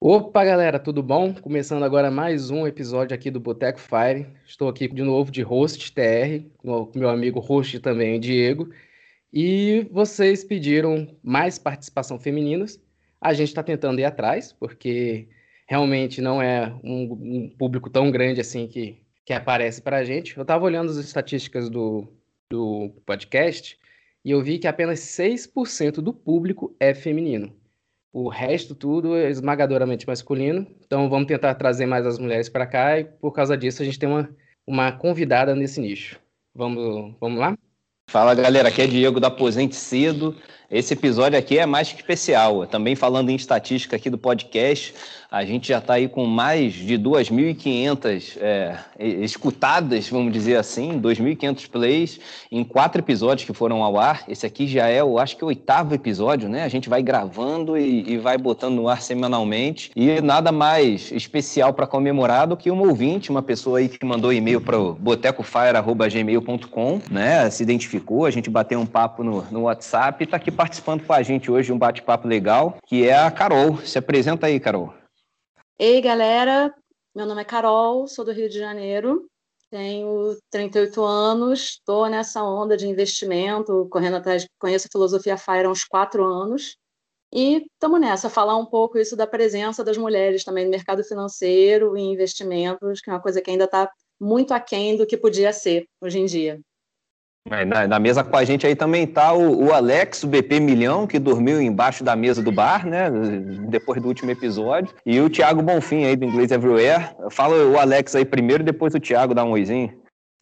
Opa, galera, tudo bom? Começando agora mais um episódio aqui do Boteco Fire. Estou aqui de novo de host TR, com meu amigo host também, Diego. E vocês pediram mais participação femininas. A gente está tentando ir atrás, porque realmente não é um, um público tão grande assim que, que aparece para a gente. Eu estava olhando as estatísticas do, do podcast e eu vi que apenas 6% do público é feminino. O resto tudo é esmagadoramente masculino. Então vamos tentar trazer mais as mulheres para cá e por causa disso a gente tem uma, uma convidada nesse nicho. Vamos, vamos lá? Fala galera, aqui é Diego da Aposente Cedo. Esse episódio aqui é mais que especial. Também falando em estatística aqui do podcast, a gente já está aí com mais de 2.500 é, escutadas, vamos dizer assim, 2.500 plays em quatro episódios que foram ao ar. Esse aqui já é, eu acho que o oitavo episódio, né? A gente vai gravando e, e vai botando no ar semanalmente. E nada mais especial para comemorar do que uma ouvinte, uma pessoa aí que mandou e-mail para o botecofire.gmail.com, né? Se identificou, a gente bateu um papo no, no WhatsApp e está aqui participando com a gente hoje de um bate-papo legal, que é a Carol. Se apresenta aí, Carol. Ei, galera, meu nome é Carol, sou do Rio de Janeiro, tenho 38 anos, estou nessa onda de investimento, correndo atrás, conheço a filosofia FIRE há uns quatro anos, e estamos nessa, falar um pouco isso da presença das mulheres também no mercado financeiro e investimentos, que é uma coisa que ainda está muito aquém do que podia ser hoje em dia. É, na, na, mesa com a gente aí também está o, o, Alex, o BP Milhão, que dormiu embaixo da mesa do bar, né? Depois do último episódio. E o Thiago Bonfim aí do Inglês Everywhere. Fala o Alex aí primeiro, depois o Thiago dá um oizinho.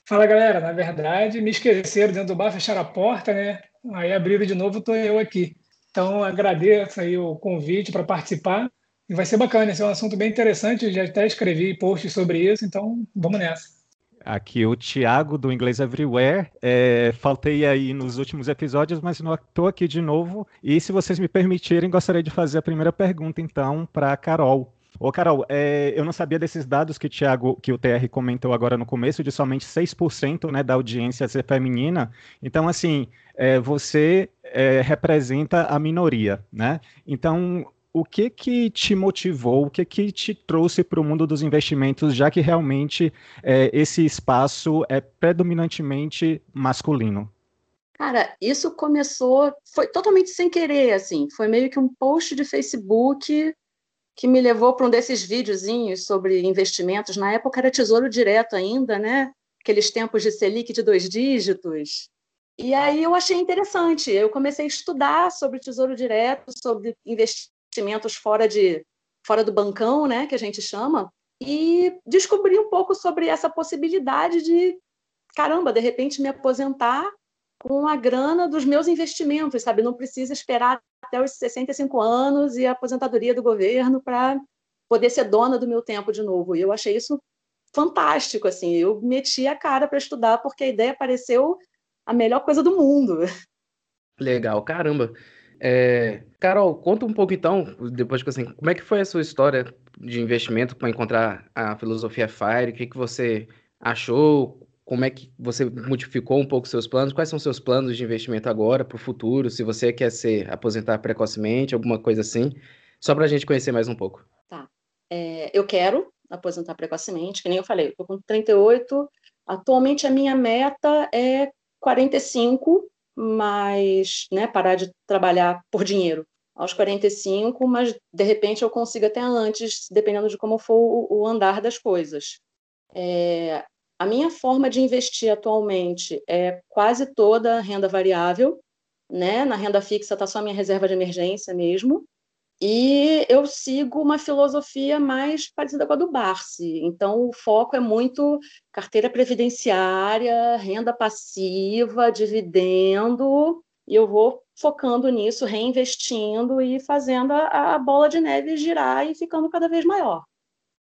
Fala galera, na verdade me esqueceram dentro do bar, fecharam a porta, né? Aí abriram de novo, estou eu aqui. Então agradeço aí o convite para participar. E vai ser bacana, esse é um assunto bem interessante. Já até escrevi posts sobre isso, então vamos nessa. Aqui o Thiago do Inglês Everywhere. É, faltei aí nos últimos episódios, mas estou aqui de novo. E se vocês me permitirem, gostaria de fazer a primeira pergunta, então, para a Carol. Ô, Carol, é, eu não sabia desses dados que Thiago, que o TR comentou agora no começo, de somente 6% né, da audiência ser feminina. Então, assim, é, você é, representa a minoria, né? Então, o que que te motivou, o que que te trouxe para o mundo dos investimentos, já que realmente é, esse espaço é predominantemente masculino? Cara, isso começou, foi totalmente sem querer, assim, foi meio que um post de Facebook que me levou para um desses videozinhos sobre investimentos. Na época era Tesouro Direto ainda, né? Aqueles tempos de Selic de dois dígitos. E aí eu achei interessante. Eu comecei a estudar sobre Tesouro Direto, sobre investimento investimentos fora de fora do bancão, né, que a gente chama, e descobri um pouco sobre essa possibilidade de caramba, de repente me aposentar com a grana dos meus investimentos, sabe? Não precisa esperar até os 65 anos e a aposentadoria do governo para poder ser dona do meu tempo de novo. E eu achei isso fantástico, assim. Eu meti a cara para estudar porque a ideia pareceu a melhor coisa do mundo. Legal, caramba. É, Carol, conta um pouco então, depois que assim, como é que foi a sua história de investimento para encontrar a filosofia FIRE? O que, que você achou? Como é que você modificou um pouco seus planos? Quais são seus planos de investimento agora para o futuro? Se você quer se aposentar precocemente, alguma coisa assim, só para a gente conhecer mais um pouco. Tá. É, eu quero aposentar precocemente, que nem eu falei, estou com 38. Atualmente a minha meta é 45 mas né, parar de trabalhar por dinheiro aos 45, mas de repente eu consigo até antes, dependendo de como for o, andar das coisas. É, a minha forma de investir atualmente é quase toda renda variável, né? Na renda fixa está só a minha reserva de emergência mesmo. E eu sigo uma filosofia mais parecida com a do Barsi. Então, o foco é muito carteira previdenciária, renda passiva, dividendo, e eu vou focando nisso, reinvestindo e fazendo a, a bola de neve girar e ficando cada vez maior.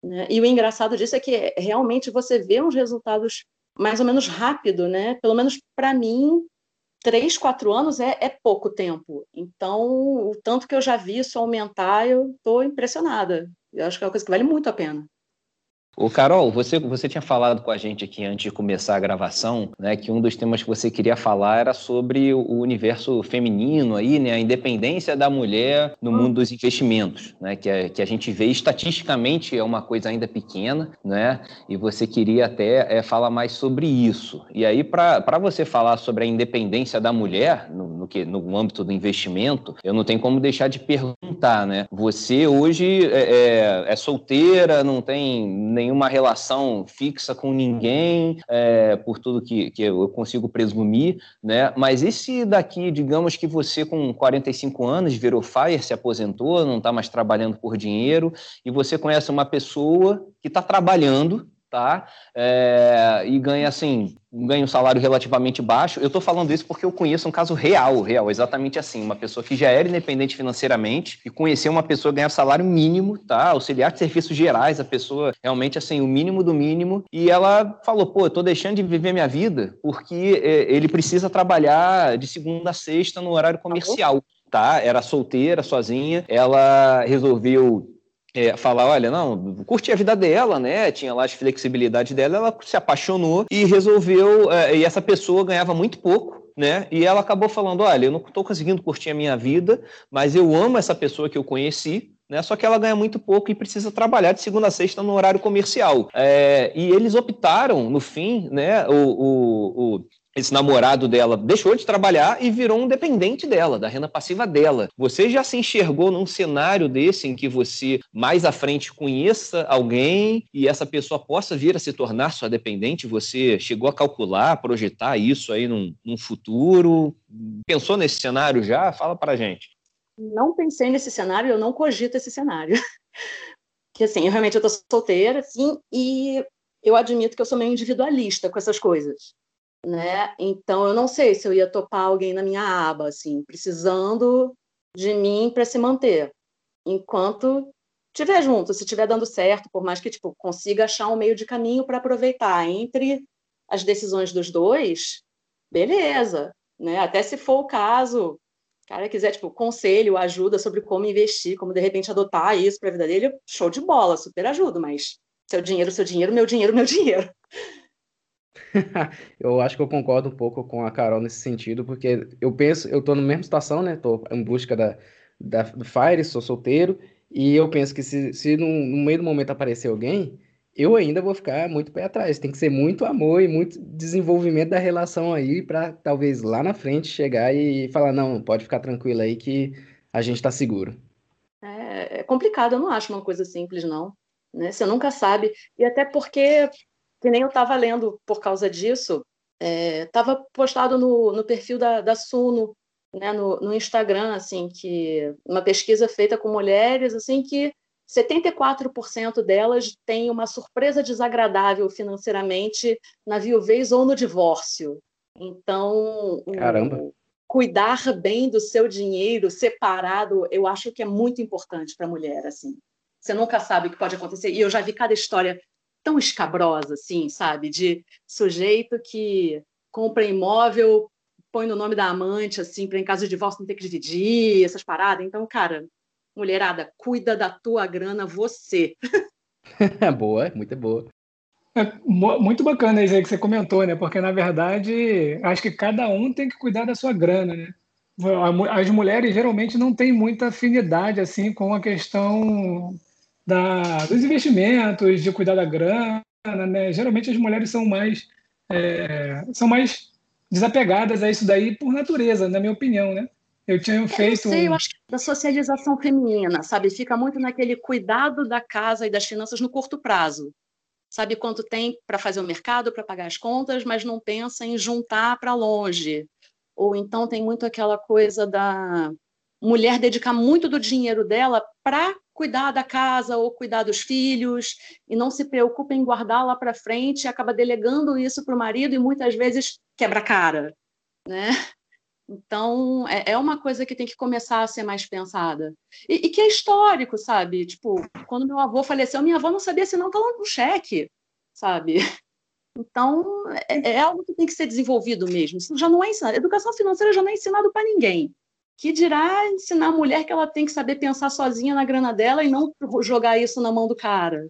Né? E o engraçado disso é que realmente você vê uns resultados mais ou menos rápido, né? Pelo menos para mim, três, quatro anos é, é, pouco tempo. Então, o tanto que eu já vi isso aumentar, eu estou impressionada. Eu acho que é uma coisa que vale muito a pena. Ô, Carol, você, você tinha falado com a gente aqui antes de começar a gravação, né, que um dos temas que você queria falar era sobre o universo feminino aí, né, a independência da mulher no hum. mundo dos investimentos, né, que, é, que a gente vê estatisticamente é uma coisa ainda pequena, né, e você queria até é, falar mais sobre isso. E aí, para você falar sobre a independência da mulher no, no, que, no âmbito do investimento, eu não tenho como deixar de perguntar, né, você hoje é, é, é solteira, não tem nem nenhuma relação fixa com ninguém, é, por tudo que, que eu consigo presumir, né? Mas e se daqui, digamos que você com 45 anos virou fire, se aposentou, não está mais trabalhando por dinheiro, e você conhece uma pessoa que está trabalhando, tá? É, e ganha assim, ganha um salário relativamente baixo. Eu estou falando isso porque eu conheço um caso real, real, exatamente assim, uma pessoa que já era independente financeiramente e conheceu uma pessoa ganhar salário mínimo, tá? Auxiliar de serviços gerais, a pessoa realmente assim, o mínimo do mínimo, e ela falou: "Pô, eu tô deixando de viver minha vida porque é, ele precisa trabalhar de segunda a sexta no horário comercial." Tá? Era solteira, sozinha. Ela resolveu é, falar, olha, não, curti a vida dela, né? Tinha lá as flexibilidades dela, ela se apaixonou e resolveu, é, e essa pessoa ganhava muito pouco, né? E ela acabou falando, olha, eu não estou conseguindo curtir a minha vida, mas eu amo essa pessoa que eu conheci, né? Só que ela ganha muito pouco e precisa trabalhar de segunda a sexta no horário comercial. É, e eles optaram, no fim, né? O, o, o, esse namorado dela deixou de trabalhar e virou um dependente dela, da renda passiva dela. Você já se enxergou num cenário desse em que você mais à frente conheça alguém e essa pessoa possa vir a se tornar sua dependente? Você chegou a calcular, projetar isso aí num, num futuro? Pensou nesse cenário já? Fala pra gente. Não pensei nesse cenário, eu não cogito esse cenário. que assim, eu realmente eu tô solteira, assim, e eu admito que eu sou meio individualista com essas coisas né? Então eu não sei se eu ia topar alguém na minha aba, assim, precisando de mim para se manter. Enquanto estiver junto, se estiver dando certo, por mais que tipo consiga achar um meio de caminho para aproveitar entre as decisões dos dois, beleza, né? Até se for o caso, cara quiser tipo conselho, ajuda sobre como investir, como de repente adotar isso para a vida dele, show de bola, super ajudo, mas seu dinheiro, seu dinheiro, meu dinheiro, meu dinheiro. eu acho que eu concordo um pouco com a Carol nesse sentido, porque eu penso, eu tô na mesma situação, né? Tô em busca da, da, do Fire, sou solteiro, e eu penso que se, se no, no meio do momento aparecer alguém, eu ainda vou ficar muito pé atrás. Tem que ser muito amor e muito desenvolvimento da relação aí para talvez lá na frente chegar e falar, não, pode ficar tranquilo aí que a gente está seguro. É, é complicado, eu não acho uma coisa simples, não. Né? Você nunca sabe. E até porque que nem eu estava lendo por causa disso, estava é, postado no, no perfil da, da Suno, né, no, no Instagram, assim, que uma pesquisa feita com mulheres, assim, que 74% delas têm uma surpresa desagradável financeiramente na viuvez ou no divórcio. Então, Caramba. cuidar bem do seu dinheiro separado, eu acho que é muito importante para a mulher, assim. Você nunca sabe o que pode acontecer. E eu já vi cada história tão escabrosa, assim, sabe? De sujeito que compra imóvel, põe no nome da amante, assim, para em caso de divórcio não ter que dividir, essas paradas. Então, cara, mulherada, cuida da tua grana você. boa, muito boa. É, muito bacana isso aí que você comentou, né? Porque, na verdade, acho que cada um tem que cuidar da sua grana, né? As mulheres geralmente não têm muita afinidade assim com a questão da, dos investimentos, de cuidar da grana, né? Geralmente as mulheres são mais é, são mais desapegadas a isso daí por natureza, na minha opinião, né? Eu tinha feito. Eu, sei, eu acho que da socialização feminina, sabe? Fica muito naquele cuidado da casa e das finanças no curto prazo. Sabe quanto tem para fazer o mercado, para pagar as contas, mas não pensa em juntar para longe. Ou então tem muito aquela coisa da mulher dedicar muito do dinheiro dela para cuidar da casa ou cuidar dos filhos e não se preocupa em guardar lá para frente acaba delegando isso para o marido e muitas vezes quebra cara, né? Então, é, é, uma coisa que tem que começar a ser mais pensada. E, e, que é histórico, sabe? Tipo, quando meu avô faleceu, minha avó não sabia se não estava no cheque, sabe? Então, é, é, algo que tem que ser desenvolvido mesmo. Isso já não é ensinado. Educação financeira já não é ensinado para ninguém que dirá ensinar a mulher que ela tem que saber pensar sozinha na grana dela e não jogar isso na mão do cara.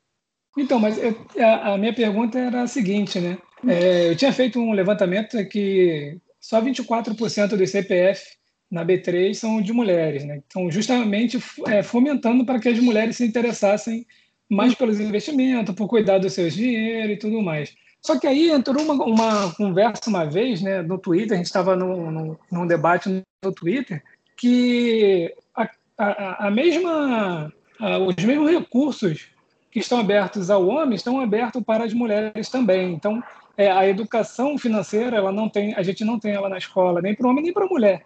Então, mas eu, a, a, minha pergunta era a seguinte, né? É, eu tinha feito um levantamento que só 24% dos CPF na B3 são de mulheres, né? Então, justamente é, fomentando para que as mulheres se interessassem mais pelos investimentos, por cuidar dos seus dinheiros e tudo mais. Só que aí entrou uma, uma conversa uma vez, né, no Twitter, a gente estava num, num debate no Twitter, que a, a, a mesma, a, os mesmos recursos que estão abertos ao homem estão abertos para as mulheres também. Então, é, a educação financeira, ela não tem, a gente não tem ela na escola, nem para o homem nem para a mulher.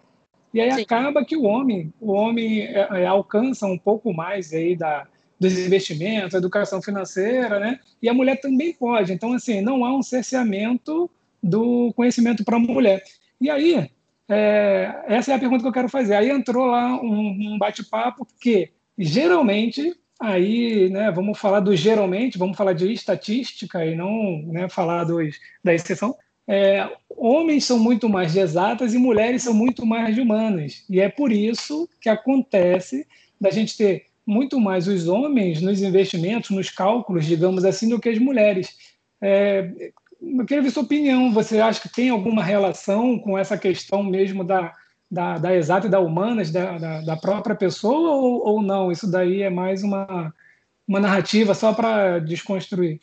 E aí Sim. acaba que o homem, o homem é, é, alcança um pouco mais aí da, dos investimentos, educação financeira, né? E a mulher também pode. Então, assim, não há um cerceamento do conhecimento para a mulher. E aí, é, essa é a pergunta que eu quero fazer. Aí entrou lá um, um bate-papo que, geralmente, aí, né, vamos falar do geralmente, vamos falar de estatística e não né, falar dos, da exceção. É, homens são muito mais de exatas e mulheres são muito mais de humanas. E é por isso que acontece da gente ter muito mais os homens nos investimentos, nos cálculos, digamos assim, do que as mulheres. É, eu queria ver sua opinião. Você acha que tem alguma relação com essa questão mesmo da, da, da exata e da humanas, da, da, da própria pessoa, ou, ou não? Isso daí é mais uma, uma narrativa só para desconstruir?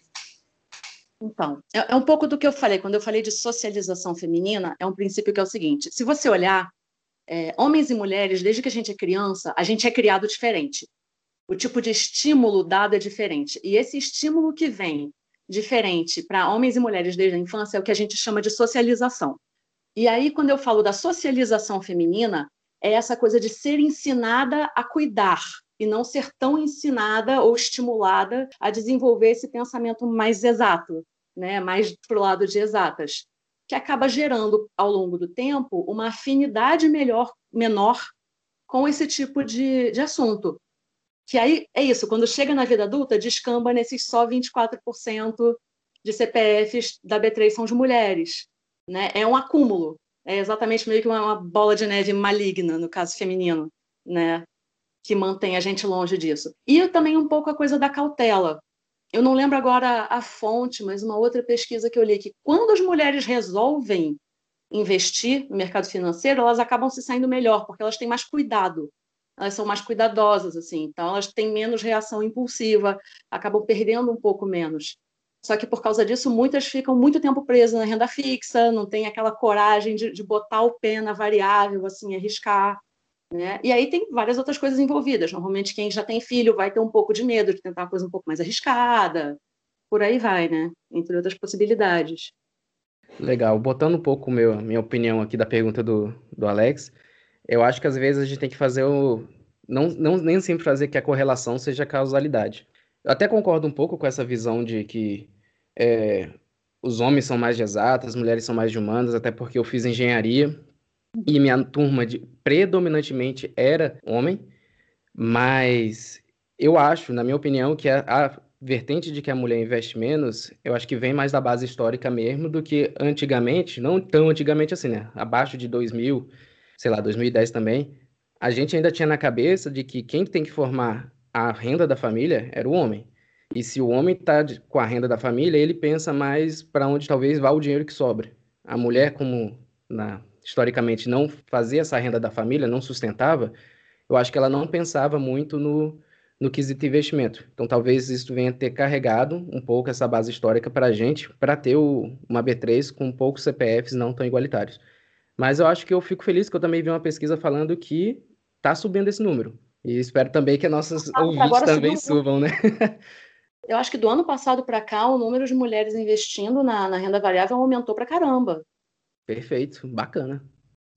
Então, é, é, um pouco do que eu falei. Quando eu falei de socialização feminina, é um princípio que é o seguinte: se você olhar, é, homens e mulheres, desde que a gente é criança, a gente é criado diferente o tipo de estímulo dado é diferente. E esse estímulo que vem diferente para homens e mulheres desde a infância é o que a gente chama de socialização. E aí, quando eu falo da socialização feminina, é essa coisa de ser ensinada a cuidar e não ser tão ensinada ou estimulada a desenvolver esse pensamento mais exato, né? mais para o lado de exatas, que acaba gerando, ao longo do tempo, uma afinidade melhor, menor com esse tipo de, de assunto que aí é isso, quando chega na vida adulta, descamba nesses só 24% de CPFs da B3 são de mulheres. Né? É um acúmulo, é exatamente meio que uma, uma bola de neve maligna, no caso feminino, né? que mantém a gente longe disso. E também um pouco a coisa da cautela. Eu não lembro agora a fonte, mas uma outra pesquisa que eu li que quando as mulheres resolvem investir no mercado financeiro, elas acabam se saindo melhor, porque elas têm mais cuidado elas são mais cuidadosas, assim, então elas têm menos reação impulsiva, acabam perdendo um pouco menos. Só que por causa disso, muitas ficam muito tempo presas na renda fixa, não tem aquela coragem de, de botar o pé na variável, assim, arriscar. Né? E aí tem várias outras coisas envolvidas. Normalmente, quem já tem filho vai ter um pouco de medo de tentar uma coisa um pouco mais arriscada. Por aí vai, né? Entre outras possibilidades. Legal. Botando um pouco meu, minha opinião aqui da pergunta do, do Alex, eu acho que às vezes a gente tem que fazer o. Não, não nem sempre fazer que a correlação seja causalidade. Eu até concordo um pouco com essa visão de que é, os homens são mais de exatas, as mulheres são mais de humanas, até porque eu fiz engenharia e minha turma de, predominantemente era homem, mas eu acho, na minha opinião, que a, a vertente de que a mulher investe menos, eu acho que vem mais da base histórica mesmo do que antigamente, não tão antigamente assim, né? Abaixo de 2000, sei lá, 2010 também, a gente ainda tinha na cabeça de que quem tem que formar a renda da família era o homem. E se o homem está com a renda da família, ele pensa mais para onde talvez vá o dinheiro que sobra. A mulher, como na, historicamente não fazia essa renda da família, não sustentava, eu acho que ela não pensava muito no, no quesito investimento. Então, talvez isso venha ter carregado um pouco essa base histórica para a gente, para ter o, uma B3 com poucos CPFs não tão igualitários. Mas eu acho que eu fico feliz que eu também vi uma pesquisa falando que está subindo esse número. E espero também que nossos ah, ouvintes também subam, né? eu acho que do ano passado para cá, o número de mulheres investindo na, na renda variável aumentou para caramba. Perfeito, bacana.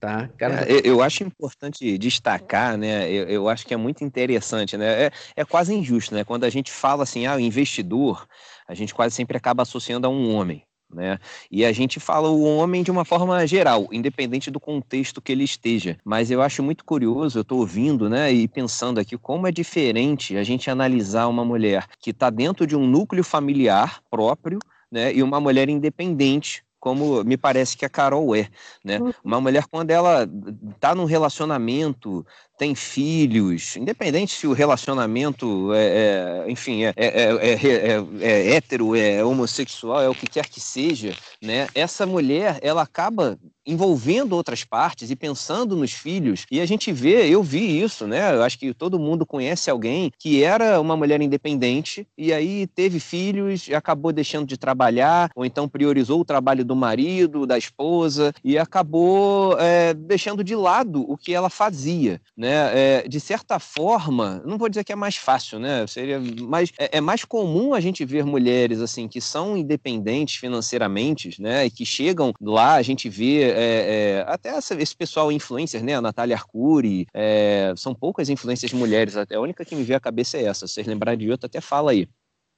Tá, cara... É, eu, acho importante destacar, né? Eu, eu, acho que é muito interessante, né? É, é quase injusto, né? Quando a gente fala assim, ah, investidor, a gente quase sempre acaba associando a um homem. Né? E a gente fala o homem de uma forma geral, independente do contexto que ele esteja. Mas eu acho muito curioso, eu estou ouvindo, né, e pensando aqui como é diferente a gente analisar uma mulher que está dentro de um núcleo familiar próprio, né, e uma mulher independente como me parece que a Carol é, né? Uhum. Uma mulher quando ela está num relacionamento, tem filhos, independente se o relacionamento é, é enfim, é, é, é, hétero, é homossexual, é o que quer que seja, né? Essa mulher, ela acaba envolvendo outras partes e pensando nos filhos. E a gente vê, eu vi isso, né? Eu acho que todo mundo conhece alguém que era uma mulher independente e aí teve filhos e acabou deixando de trabalhar, ou então priorizou o trabalho do marido, da esposa e acabou é, deixando de lado o que ela fazia, né? É, de certa forma, não vou dizer que é mais fácil, né? Seria mais é, é mais comum a gente ver mulheres assim que são independentes financeiramente, né? E que chegam lá, a gente vê é, é, até essa, esse pessoal influencer, né? A Natália Arcuri, é, são poucas influências mulheres, até a única que me vê à cabeça é essa. Vocês lembrarem de outra, até fala aí.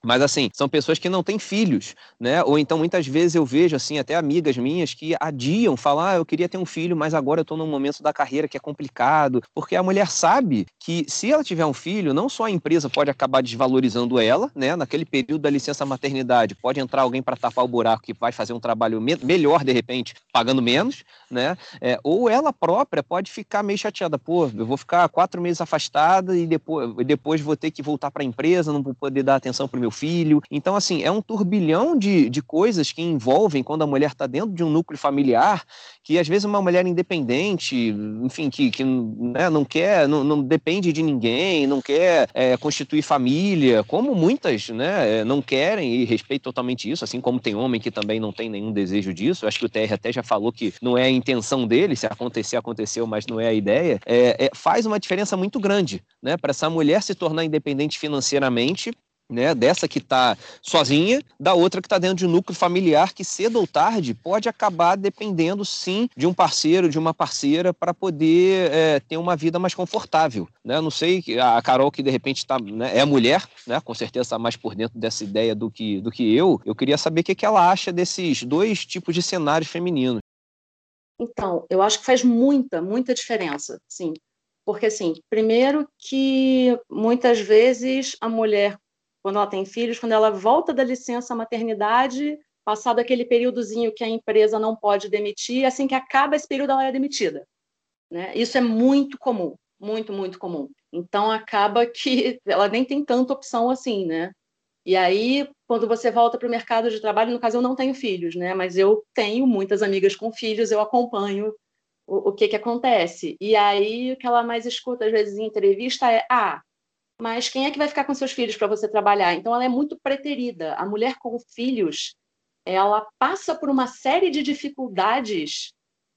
Mas assim, são pessoas que não têm filhos, né? Ou então muitas vezes eu vejo assim até amigas minhas que adiam, falar, ah, eu queria ter um filho, mas agora eu estou num momento da carreira que é complicado, porque a mulher sabe que se ela tiver um filho, não só a empresa pode acabar desvalorizando ela, né? Naquele período da licença maternidade, pode entrar alguém para tapar o buraco que vai fazer um trabalho me melhor de repente, pagando menos, né? É, ou ela própria pode ficar meio chateada, pô, eu vou ficar quatro meses afastada e depois, depois vou ter que voltar para a empresa, não vou poder dar atenção para o meu filho. Então, assim, é um turbilhão de, de coisas que envolvem quando a mulher está dentro de um núcleo familiar, que às vezes uma mulher independente, enfim, que, que né, não quer, não, não, depende de ninguém, não quer é, constituir família, como muitas né, é, não querem, e respeito totalmente isso, assim como tem homem que também não tem nenhum desejo disso. Eu acho que o TR até já falou que não é a intenção dele, se acontecer, aconteceu, mas não é a ideia. É, é faz uma diferença muito grande né, para essa mulher se tornar independente financeiramente né, dessa que está sozinha, da outra que está dentro de um núcleo familiar que cedo ou tarde pode acabar dependendo sim de um parceiro, de uma parceira para poder é, ter uma vida mais confortável. Né? Não sei, a Carol que de repente tá, né, é mulher, né, com certeza está mais por dentro dessa ideia do que, do que eu, eu queria saber o que, que ela acha desses dois tipos de cenários femininos. Então, eu acho que faz muita, muita diferença, sim. Porque, assim, primeiro que muitas vezes a mulher quando ela tem filhos, quando ela volta da licença maternidade, passado aquele períodozinho que a empresa não pode demitir, assim que acaba esse período ela é demitida. Né? Isso é muito comum, muito, muito comum. Então acaba que ela nem tem tanta opção assim, né? E aí, quando você volta para o mercado de trabalho, no caso eu não tenho filhos, né? Mas eu tenho muitas amigas com filhos, eu acompanho o, o que que acontece. E aí o que ela mais escuta às vezes em entrevista é: ah, mas quem é que vai ficar com seus filhos para você trabalhar? Então ela é muito preterida. A mulher com filhos, ela passa por uma série de dificuldades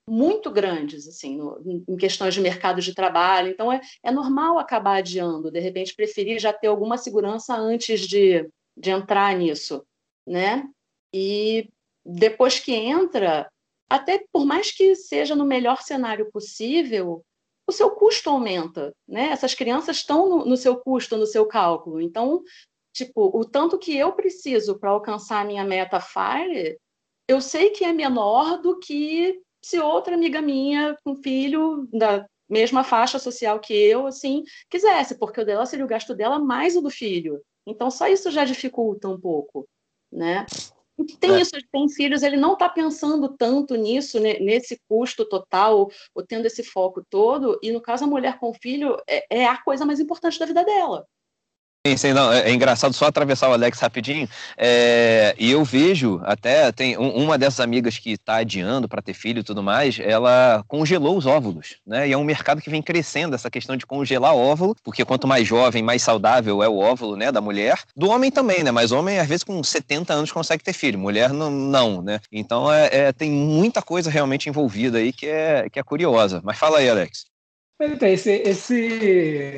muito grandes, assim, no, em questões de mercado de trabalho. Então é, é normal acabar adiando, de repente preferir já ter alguma segurança antes de, de entrar nisso, né? E depois que entra, até por mais que seja no melhor cenário possível, o seu custo aumenta, né? Essas crianças estão no, no seu custo, no seu cálculo. Então, tipo, o tanto que eu preciso para alcançar a minha meta FIRE, eu sei que é menor do que se outra amiga minha com filho da mesma faixa social que eu, assim, quisesse, porque o dela seria o gasto dela mais o do filho. Então, só isso já dificulta um pouco, né? Tem é. isso, tem filhos, ele não está pensando tanto nisso, nesse custo total, ou tendo esse foco todo, e no caso a mulher com filho é, é a coisa mais importante da vida dela. Sim, não, é, é engraçado só atravessar o Alex rapidinho. É, e eu vejo, até tem um, uma dessas amigas que está adiando para ter filho e tudo mais, ela congelou os óvulos, né? E é um mercado que vem crescendo essa questão de congelar óvulo, porque quanto mais jovem, mais saudável é o óvulo, né, da mulher. Do homem também, né? Mas homem às vezes com 70 anos consegue ter filho, mulher não, não né? Então é, é tem muita coisa realmente envolvida aí que é que é curiosa. Mas fala aí, Alex. Esse, esse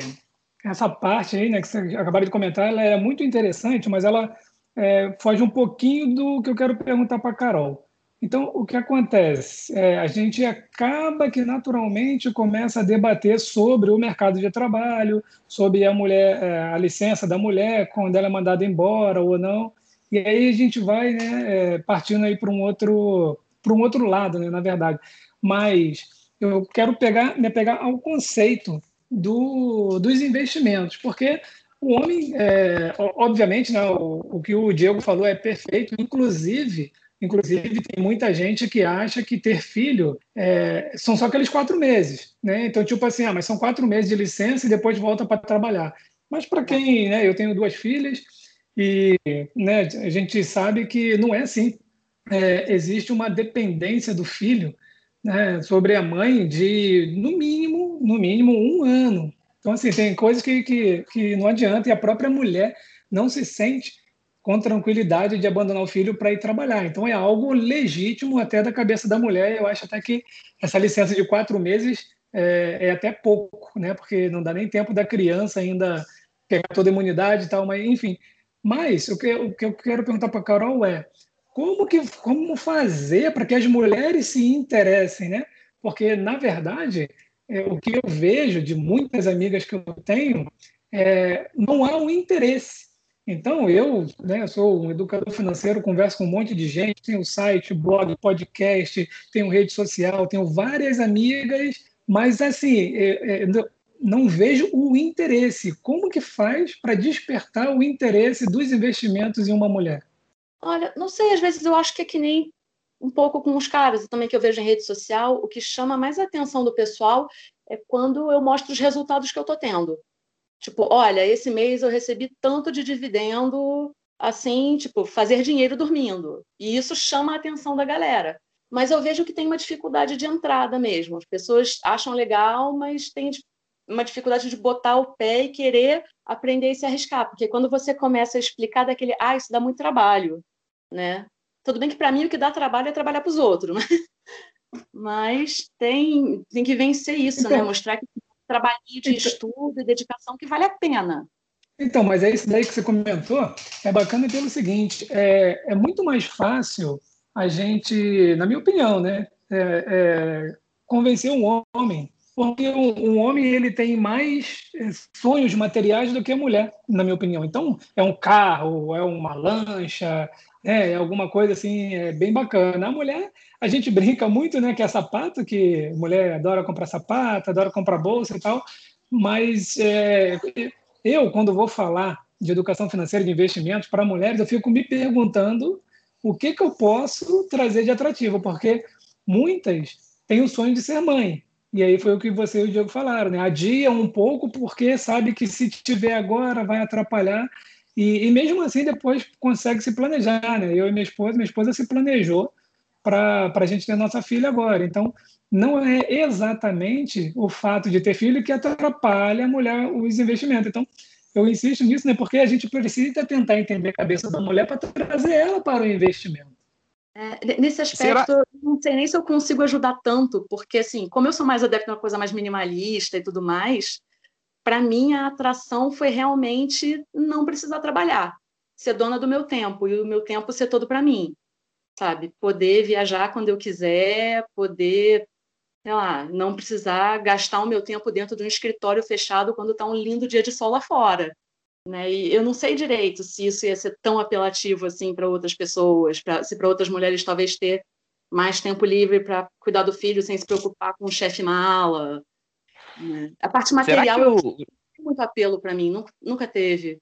essa parte aí, né, que você acabaram de comentar, ela é muito interessante, mas ela é, foge um pouquinho do que eu quero perguntar para a Carol. Então, o que acontece? É, a gente acaba que naturalmente começa a debater sobre o mercado de trabalho, sobre a mulher, é, a licença da mulher, quando ela é mandada embora ou não. E aí a gente vai né, é, partindo aí para um outro para um outro lado, né, na verdade. Mas eu quero pegar, me pegar ao conceito do, dos investimentos, porque o homem, é, obviamente, né, o, o, que o Diego falou é perfeito, inclusive Inclusive, tem muita gente que acha que ter filho é, são só aqueles quatro meses. Né? Então, tipo assim, ah, mas são quatro meses de licença e depois volta para trabalhar. Mas para quem, né, eu tenho duas filhas e né, a gente sabe que não é assim. É, existe uma dependência do filho né, sobre a mãe de, no mínimo, no mínimo um ano. Então, assim, tem coisas que, que, que não adianta e a própria mulher não se sente com tranquilidade de abandonar o filho para ir trabalhar. Então é algo legítimo até da cabeça da mulher. Eu acho até que essa licença de quatro meses é, é até pouco, né? Porque não dá nem tempo da criança ainda pegar toda a imunidade e tal, mas enfim. Mas o que, o que eu quero perguntar para a Carol é como que como fazer para que as mulheres se interessem, né? Porque na verdade é, o que eu vejo de muitas amigas que eu tenho é, não há um interesse então, eu, né, sou um educador financeiro, converso com um monte de gente, tenho site, blog, podcast, tenho rede social, tenho várias amigas, mas assim, é, é, não vejo o interesse. Como que faz para despertar o interesse dos investimentos em uma mulher? Olha, não sei, às vezes eu acho que é que nem um pouco com os caras, também que eu vejo em rede social, o que chama mais atenção do pessoal é quando eu mostro os resultados que eu estou tendo. Tipo, olha, esse mês eu recebi tanto de dividendo, assim, tipo, fazer dinheiro dormindo. E isso chama a atenção da galera. Mas eu vejo que tem uma dificuldade de entrada mesmo. As pessoas acham legal, mas tem uma dificuldade de botar o pé e querer aprender e se arriscar. Porque quando você começa a explicar daquele, ah, isso dá muito trabalho, né? Tudo bem que para mim o que dá trabalho é trabalhar para os outros, mas tem, tem que vencer isso, né? então, né? Mostrar que trabalhinho de então, estudo e dedicação que vale a pena. Então, mas é isso daí que você comentou, é bacana pelo seguinte, é, é muito mais fácil a gente, na minha opinião, né, é, é, convencer um homem, porque um, homem ele tem mais é, sonhos materiais do que a mulher, na minha opinião. Então, é um carro, é uma lancha, é, é alguma coisa assim, é bem bacana. A mulher, a gente brinca muito, né, que é sapato, que mulher adora comprar sapato, adora comprar bolsa e tal, mas é, eu, quando vou falar de educação financeira de investimentos para mulheres, eu fico me perguntando o que, que eu posso trazer de atrativo, porque muitas têm o sonho de ser mãe. E aí foi o que você e o Diego falaram, né? Adia um pouco porque sabe que se tiver agora vai atrapalhar e, e, mesmo assim, depois consegue se planejar, né? Eu e minha esposa, minha esposa se planejou para a gente ter nossa filha agora. Então, não é exatamente o fato de ter filho que atrapalha a mulher os investimentos. Então, eu insisto nisso, né? Porque a gente precisa tentar entender a cabeça da mulher para trazer ela para o investimento. É, nesse aspecto, Será? não sei nem se eu consigo ajudar tanto, porque assim, como eu sou mais adepto a uma coisa mais minimalista e tudo mais, para mim a atração foi realmente não precisar trabalhar, ser dona do meu tempo e o meu tempo ser todo para mim, sabe? Poder viajar quando eu quiser, poder, sei lá, não precisar gastar o meu tempo dentro de um escritório fechado quando está um lindo dia de sol lá fora. Né? E eu não sei direito se isso ia ser tão apelativo assim para outras pessoas, pra, se para outras mulheres talvez ter mais tempo livre para cuidar do filho sem se preocupar com o chefe mala, né? A parte material eu... tem muito apelo para mim, nunca, nunca teve.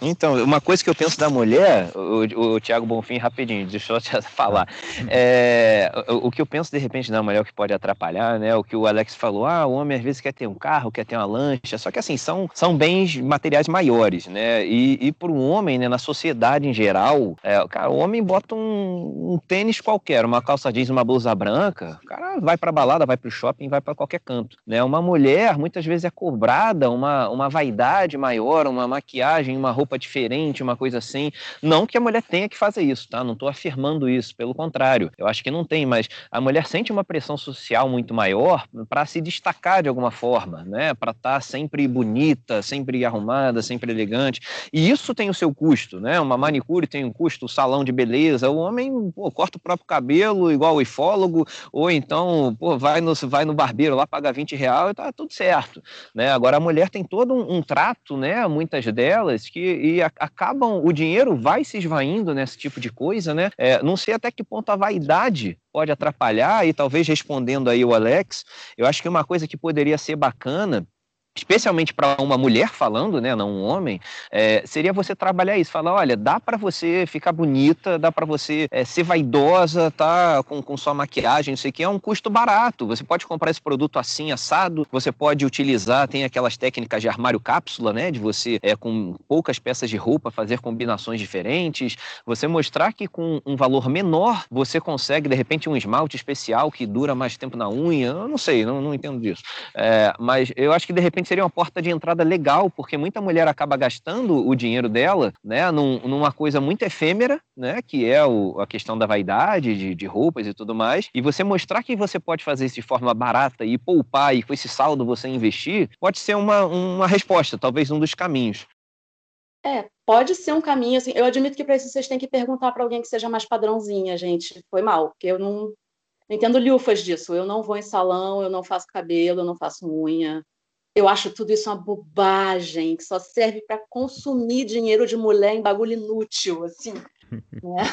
Então, uma coisa que eu penso da mulher, o, o Tiago Bonfim, rapidinho, deixa eu te falar. É, o, o, que eu penso de repente da mulher, que pode atrapalhar, né? O que o Alex falou, ah, o homem às vezes quer ter um carro, quer ter uma lancha, só que assim, são, são bens materiais maiores, né? E, e para um homem, né, na sociedade em geral, é, cara, o homem bota um, um, tênis qualquer, uma calça jeans, uma blusa branca, o cara vai para balada, vai para o shopping, vai para qualquer canto, né? Uma mulher, muitas vezes é cobrada uma, uma vaidade maior, uma maquiagem, uma roupa roupa diferente, uma coisa assim. Não que a mulher tenha que fazer isso, tá? Não estou afirmando isso, pelo contrário. Eu acho que não tem, mas a mulher sente uma pressão social muito maior para se destacar de alguma forma, né? Para estar tá sempre bonita, sempre arrumada, sempre elegante. E isso tem o seu custo, né? Uma manicure tem um custo, o salão de beleza. O homem pô, corta o próprio cabelo, igual o ifólogo, ou então pô, vai, no, vai no barbeiro lá, paga 20 reais e tá tudo certo. Né? Agora a mulher tem todo um, um trato, né? Muitas delas, que e a, acabam, o dinheiro vai se esvaindo nesse tipo de coisa, né? É, não sei até que ponto a vaidade pode atrapalhar, e talvez respondendo aí o Alex, eu acho que uma coisa que poderia ser bacana especialmente para uma mulher falando, né, não um homem, é, seria você trabalhar isso, falar, olha, dá para você ficar bonita, dá para você é, ser vaidosa, tá, com, com sua maquiagem, não sei o que, é um custo barato. Você pode comprar esse produto assim assado, você pode utilizar, tem aquelas técnicas de armário cápsula, né, de você é, com poucas peças de roupa fazer combinações diferentes, você mostrar que com um valor menor você consegue de repente um esmalte especial que dura mais tempo na unha, eu não sei, não, não entendo disso, é, mas eu acho que de repente seria uma porta de entrada legal, porque muita mulher acaba gastando o dinheiro dela, né, num, numa coisa muito efêmera, né, que é o, a questão da vaidade, de, de roupas e tudo mais, e você mostrar que você pode fazer isso de forma barata e poupar e com esse saldo você investir, pode ser uma, uma resposta, talvez um dos caminhos. É, pode ser um caminho, assim, eu admito que para isso vocês têm que perguntar para alguém que seja mais padrãozinha, gente, foi mal, porque eu não, não entendo lufas disso, eu não vou em salão, eu não faço cabelo, eu não faço unha, eu acho tudo isso uma bobagem, que só serve para consumir dinheiro de mulher em bagulho inútil, assim. né?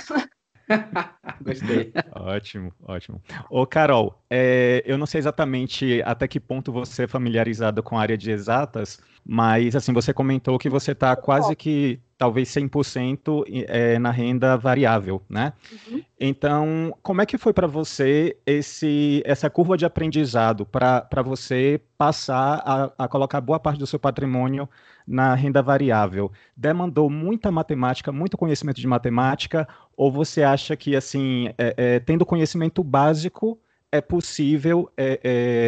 Gostei. ótimo, ótimo. Ô, Carol, é, eu não sei exatamente até que ponto você é familiarizado com a área de exatas, mas assim, você comentou que você está quase que talvez 100% é, na renda variável, né? Uhum. Então, como é que foi para você esse, essa curva de aprendizado para você passar a, a, colocar boa parte do seu patrimônio na renda variável? Demandou muita matemática, muito conhecimento de matemática, ou você acha que, assim, é, é, tendo conhecimento básico, é possível é,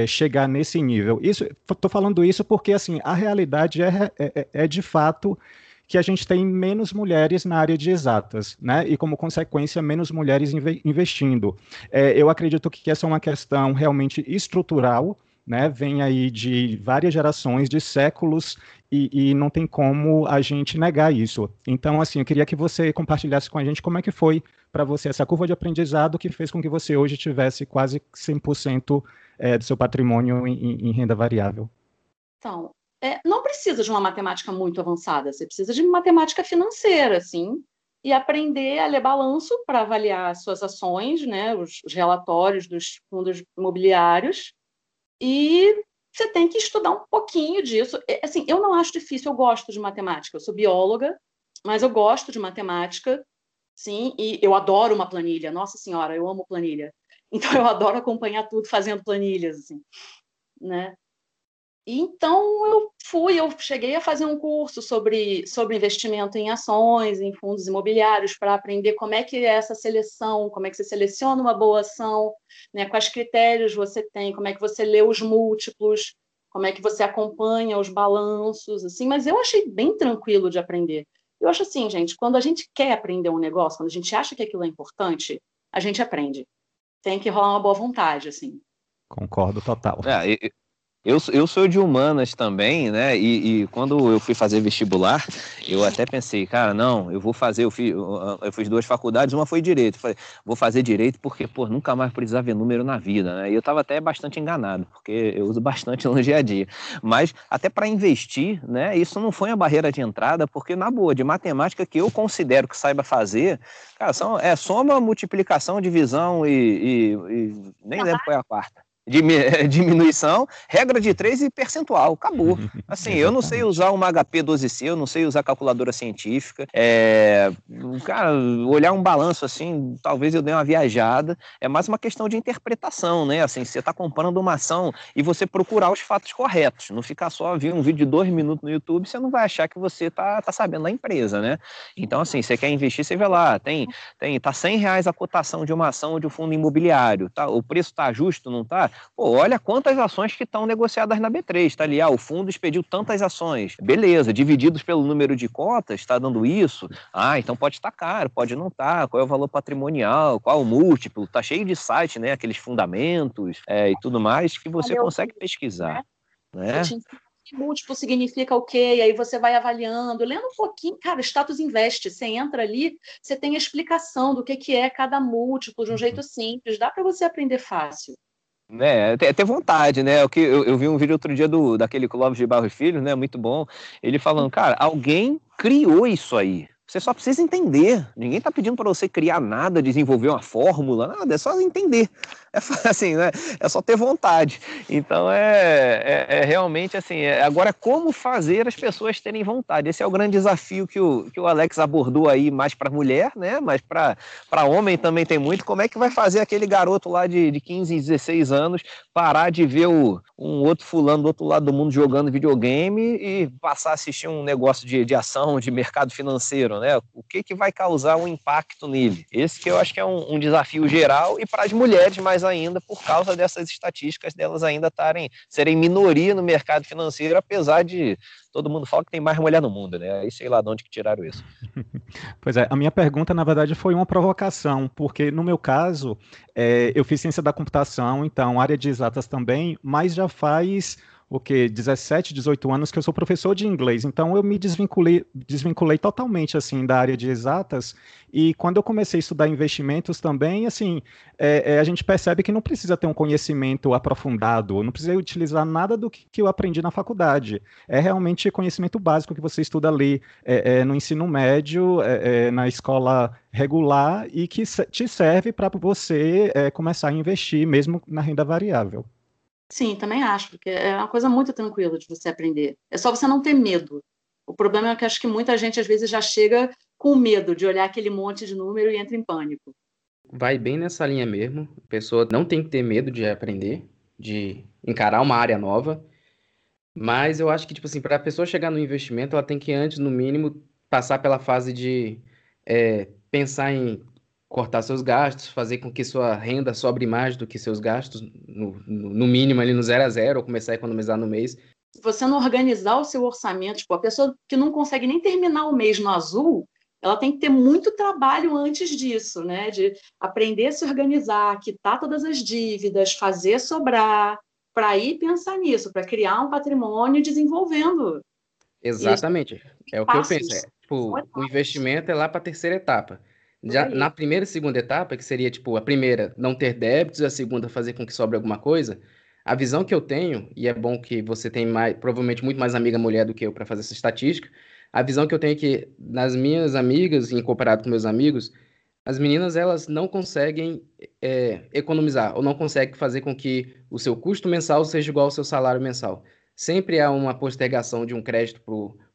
é, chegar nesse nível? Estou falando isso porque, assim, a realidade é, é, é, é de fato que a gente tem menos mulheres na área de exatas, né? E como consequência, menos mulheres investindo. É, eu acredito que essa é uma questão realmente estrutural, né? Vem aí de várias gerações, de séculos, e, e, não tem como a gente negar isso. Então, assim, eu queria que você compartilhasse com a gente como é que foi para você essa curva de aprendizado que fez com que você hoje tivesse quase 100% é, do seu patrimônio em, em renda variável. Então, é, não precisa de uma matemática muito avançada, você precisa de matemática financeira, assim, e aprender a ler balanço para avaliar as suas ações, né, os, os relatórios dos fundos imobiliários, e você tem que estudar um pouquinho disso. É, assim, eu não acho difícil, eu gosto de matemática, eu sou bióloga, mas eu gosto de matemática, sim, e eu adoro uma planilha. Nossa senhora, eu amo planilha. Então eu adoro acompanhar tudo fazendo planilhas, assim, né? Então eu fui, eu cheguei a fazer um curso sobre, sobre investimento em ações, em fundos imobiliários, para aprender como é que é essa seleção, como é que você seleciona uma boa ação, né, quais critérios você tem, como é que você lê os múltiplos, como é que você acompanha os balanços, assim, mas eu achei bem tranquilo de aprender. Eu acho assim, gente, quando a gente quer aprender um negócio, quando a gente acha que aquilo é importante, a gente aprende. Tem que rolar uma boa vontade, assim. Concordo total. É, eu, eu sou de humanas também, né? E, e, quando eu fui fazer vestibular, eu até pensei, cara, não, eu vou fazer, eu fiz, eu fiz duas faculdades, uma foi direito. Falei, vou fazer direito porque, pô, nunca mais precisar ver número na vida, né? E eu estava até bastante enganado, porque eu uso bastante no dia a dia. Mas até para investir, né? Isso não foi uma barreira de entrada, porque, na boa, de matemática que eu considero que saiba fazer, cara, são, é soma, multiplicação, divisão e, e, e nem lembro qual é a quarta. diminuição, regra de 3 e percentual, acabou. Assim, eu não sei usar uma HP 12C, eu não sei usar calculadora científica. É, cara, olhar um balanço assim, talvez eu dê uma viajada. É mais uma questão de interpretação, né? Assim, você está comprando uma ação e você procurar os fatos corretos. Não ficar só ver um vídeo de dois minutos no YouTube, você não vai achar que você tá, tá sabendo da empresa, né? Então, assim, você quer investir, você vê lá, tem, tem, tá 100 reais a cotação de uma ação de um fundo imobiliário, tá? O preço tá justo, não tá? Pô, olha quantas ações que estão negociadas na B3, tá ali, ah, o fundo expediu tantas ações. Beleza, divididos pelo número de cotas, está dando isso. Ah, então pode estar caro, pode não estar. Tá. Qual é o valor patrimonial, qual é o múltiplo? Tá cheio de site, né? Aqueles fundamentos é, e tudo mais que você consegue pesquisar. Né? né? múltiplo significa o quê? E aí você vai avaliando, lendo um pouquinho, cara, status investe, você entra ali, você tem a explicação do que, que é cada múltiplo de um uhum. jeito simples, dá para você aprender fácil. Né, é ter vontade, né? O que eu, eu, vi um vídeo outro dia do daquele Clóvis de Barros Filho, né? Muito bom. Ele falando, cara, alguém criou isso aí. Você só precisa entender. Ninguém está pedindo para você criar nada, desenvolver uma fórmula, nada, é só entender. É assim, né? É só ter vontade. Então é, é, é realmente assim. É, agora, como fazer as pessoas terem vontade? Esse é o grande desafio que o, que o Alex abordou aí mais para mulher, né? Mas para homem também tem muito. Como é que vai fazer aquele garoto lá de, de 15, 16 anos parar de ver o, um outro fulano do outro lado do mundo jogando videogame e passar a assistir um negócio de, de ação, de mercado financeiro, né? O que, que vai causar um impacto nele? Esse que eu acho que é um, um desafio geral e para as mulheres mais ainda por causa dessas estatísticas delas ainda estarem serem minoria no mercado financeiro, apesar de todo mundo fala que tem mais mulher no mundo, né? Aí sei lá de onde que tiraram isso. Pois é, a minha pergunta, na verdade, foi uma provocação, porque no meu caso, é, eu fiz ciência da computação, então área de exatas também, mas já faz o que 17, 18 anos que eu sou professor de inglês, então eu me desvinculei, desvinculei totalmente assim da área de exatas e quando eu comecei a estudar investimentos também, assim, é, é, a gente percebe que não precisa ter um conhecimento aprofundado, não precisa utilizar nada do que, que eu aprendi na faculdade. É realmente conhecimento básico que você estuda ali é, é no ensino médio, é, é, na escola regular e que te serve para você começar a investir mesmo na renda variável. Sim, também acho, porque é uma coisa muito tranquila de você aprender. É só você não ter medo. O problema é que acho que muita gente às vezes já chega com medo de olhar aquele monte de número e entra em pânico. Vai bem nessa linha mesmo. A pessoa não tem que ter medo de aprender, de encarar uma área nova. Mas eu acho que, tipo assim, para a pessoa chegar no investimento, ela tem que, antes, no mínimo, passar pela fase de é, pensar em cortar seus gastos, fazer com que sua renda sobre mais do que seus gastos, no, no mínimo ali no zero a zero, ou começar a economizar no mês. Se você não organizar o seu orçamento, tipo, a pessoa que não consegue nem terminar o mês no azul, ela tem que ter muito trabalho antes disso, né? De aprender a se organizar, quitar todas as dívidas, fazer sobrar, para ir pensar nisso, para criar um patrimônio desenvolvendo. Exatamente. Isso. É o que eu penso. É, tipo, o investimento é lá para a terceira etapa. Já na primeira e segunda etapa, que seria tipo a primeira, não ter débitos, e a segunda, fazer com que sobre alguma coisa, a visão que eu tenho, e é bom que você tem mais, provavelmente muito mais amiga mulher do que eu para fazer essa estatística, a visão que eu tenho é que nas minhas amigas, em comparado com meus amigos, as meninas elas não conseguem é, economizar ou não conseguem fazer com que o seu custo mensal seja igual ao seu salário mensal. Sempre há uma postergação de um crédito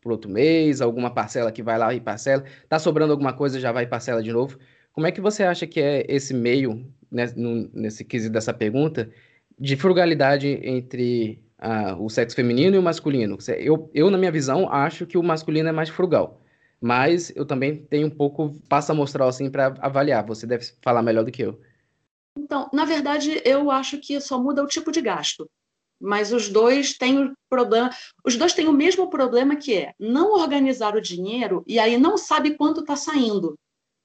para outro mês, alguma parcela que vai lá e parcela. Tá sobrando alguma coisa, já vai e parcela de novo. Como é que você acha que é esse meio, né, no, nesse quesito dessa pergunta, de frugalidade entre ah, o sexo feminino e o masculino? Eu, eu, na minha visão, acho que o masculino é mais frugal. Mas eu também tenho um pouco passo amostral assim para avaliar. Você deve falar melhor do que eu. Então, na verdade, eu acho que só muda o tipo de gasto mas os dois têm o problema, os dois têm o mesmo problema que é não organizar o dinheiro e aí não sabe quanto está saindo.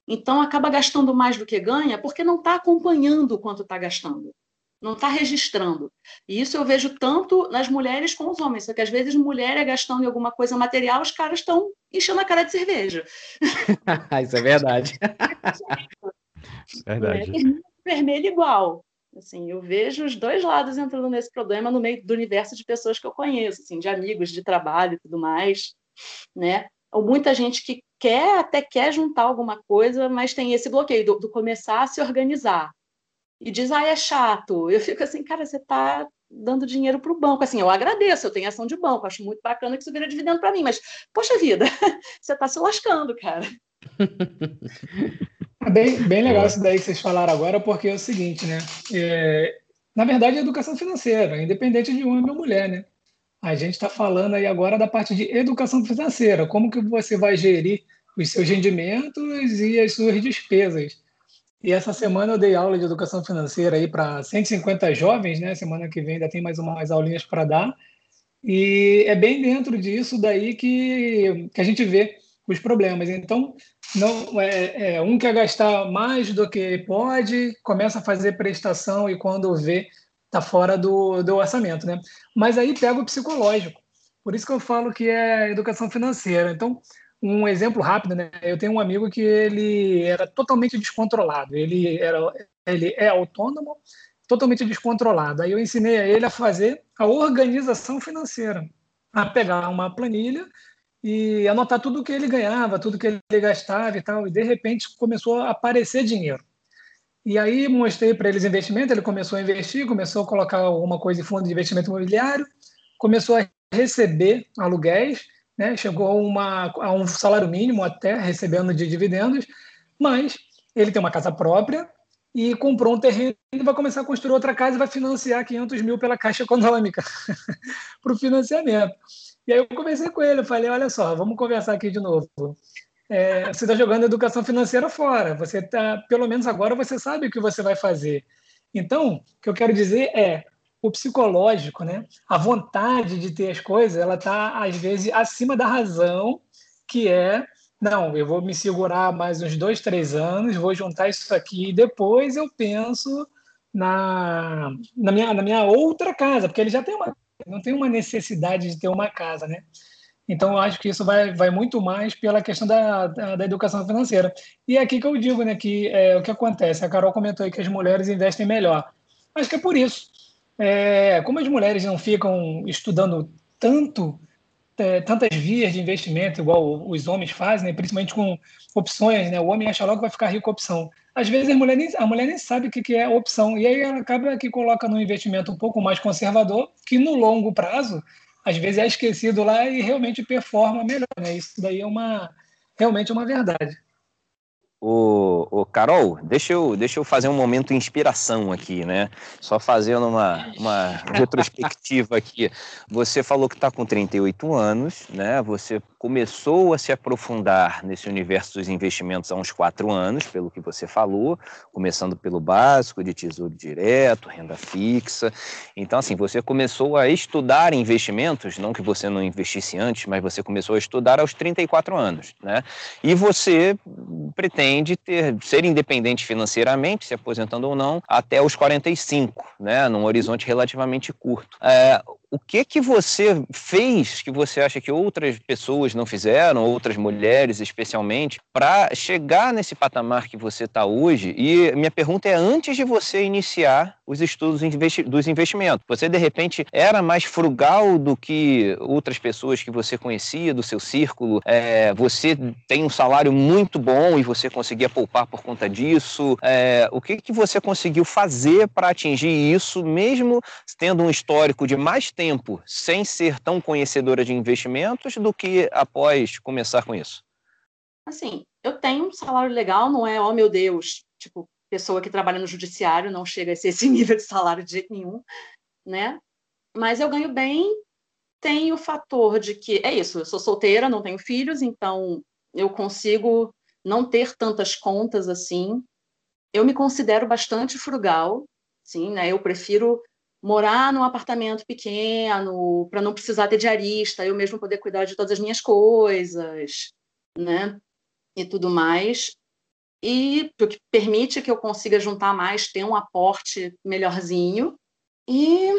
Então acaba gastando mais do que ganha porque não está acompanhando quanto está gastando, não está registrando. E isso eu vejo tanto nas mulheres como os homens, só que às vezes mulher é gastando em alguma coisa material, os caras estão enchendo a cara de cerveja. isso é verdade. verdade. É vermelho igual. Assim, eu vejo os dois lados entrando nesse problema no meio do universo de pessoas que eu conheço, assim, de amigos, de trabalho e tudo mais, né? Ou muita gente que quer, até quer juntar alguma coisa, mas tem esse bloqueio do, do começar a se organizar. E diz, ah, é chato. Eu fico assim, cara, você está dando dinheiro para o banco. Assim, eu agradeço, eu tenho ação de banco, acho muito bacana que isso vira dividendo para mim, mas, poxa vida, você está se lascando, cara. É bem, bem legal isso daí que vocês falaram agora, porque é o seguinte, né? É, na verdade, é educação financeira, independente de homem ou mulher, né? A gente está falando aí agora da parte de educação financeira, como que você vai gerir os seus rendimentos e as suas despesas. E essa semana eu dei aula de educação financeira aí para 150 jovens, né? Semana que vem ainda tem mais umas aulinhas para dar. E é bem dentro disso daí que, que a gente vê os problemas. Então, não é, é, um quer gastar mais do que pode, começa a fazer prestação e quando vê está fora do, do orçamento, né? Mas aí pega o psicológico. Por isso que eu falo que é educação financeira. Então, um exemplo rápido, né? Eu tenho um amigo que ele era totalmente descontrolado. Ele era, ele é autônomo, totalmente descontrolado. Aí eu ensinei a ele a fazer a organização financeira, a pegar uma planilha e anotar tudo que ele ganhava, tudo que ele gastava e tal. E de repente começou a aparecer dinheiro. E aí mostrei para eles investimento, ele começou a investir, começou a colocar alguma coisa em fundo de investimento imobiliário, começou a receber aluguéis, né? chegou uma, a um salário mínimo até recebendo de dividendos, mas ele tem uma casa própria e comprou um terreno e vai começar a construir outra casa e vai financiar 500 mil pela Caixa Econômica para o financiamento. E aí eu conversei com ele, eu falei, olha só, vamos conversar aqui de novo. É, você está jogando educação financeira fora. Você tá, pelo menos agora você sabe o que você vai fazer. Então, o que eu quero dizer é o psicológico, né? A vontade de ter as coisas, ela está às vezes acima da razão, que é não, eu vou me segurar mais uns dois, três anos, vou juntar isso aqui e depois eu penso na, na, minha, na minha outra casa, porque ele já tem uma não tem uma necessidade de ter uma casa, né? Então, eu acho que isso vai, vai muito mais pela questão da, da, da educação financeira. E é aqui que eu digo, né, que é, o que acontece, a Carol comentou aí que as mulheres investem melhor. Acho que é por isso. É, como as mulheres não ficam estudando tanto, é, tantas vias de investimento, igual os homens fazem, né, principalmente com opções, né, o homem acha logo que vai ficar rico com opção às vezes a mulher nem, a mulher nem sabe o que, que é opção. E aí ela acaba que coloca num investimento um pouco mais conservador, que no longo prazo, às vezes é esquecido lá e realmente performa melhor. Né? Isso daí é uma, realmente uma verdade. O, Carol, deixa eu, deixa eu fazer um momento inspiração aqui, né? Só fazendo uma, uma retrospectiva aqui. Você falou que está com 38 anos, né? Você começou a se aprofundar nesse universo dos investimentos há uns quatro anos, pelo que você falou, começando pelo básico de tesouro direto, renda fixa. Então, assim, você começou a estudar investimentos, não que você não investisse antes, mas você começou a estudar aos 34 anos, né? E você pretende ter, ser independente financeiramente, se aposentando ou não, até os 45, né? Num horizonte relativamente curto. É, o que que você fez que você acha que outras pessoas não fizeram, outras mulheres especialmente, para chegar nesse patamar que você está hoje? E minha pergunta é antes de você iniciar os estudos dos investimentos. Você de repente era mais frugal do que outras pessoas que você conhecia do seu círculo? É, você tem um salário muito bom e você conseguia poupar por conta disso? É, o que que você conseguiu fazer para atingir isso, mesmo tendo um histórico de mais tempo sem ser tão conhecedora de investimentos do que após começar com isso? Assim, eu tenho um salário legal, não é, oh meu Deus, tipo, pessoa que trabalha no judiciário não chega a ser esse nível de salário de jeito nenhum, né? Mas eu ganho bem, tem o fator de que, é isso, eu sou solteira, não tenho filhos, então eu consigo não ter tantas contas assim. Eu me considero bastante frugal, sim, né? Eu prefiro morar num apartamento pequeno, para não precisar ter diarista, eu mesmo poder cuidar de todas as minhas coisas, né? E tudo mais. E o que permite que eu consiga juntar mais, ter um aporte melhorzinho. E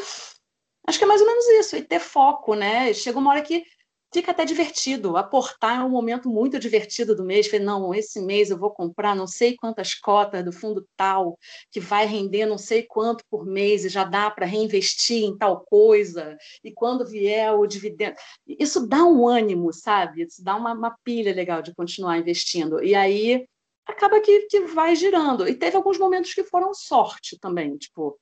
acho que é mais ou menos isso, e ter foco, né? Chega uma hora que fica até divertido. Aportar é um momento muito divertido do mês. Falei, não, esse mês eu vou comprar não sei quantas cotas do fundo tal, que vai render não sei quanto por mês e já dá para reinvestir em tal coisa. E quando vier o dividendo. Isso dá um ânimo, sabe? Isso dá uma, uma pilha legal de continuar investindo. E aí acaba que, que vai girando. E teve alguns momentos que foram sorte também, tipo,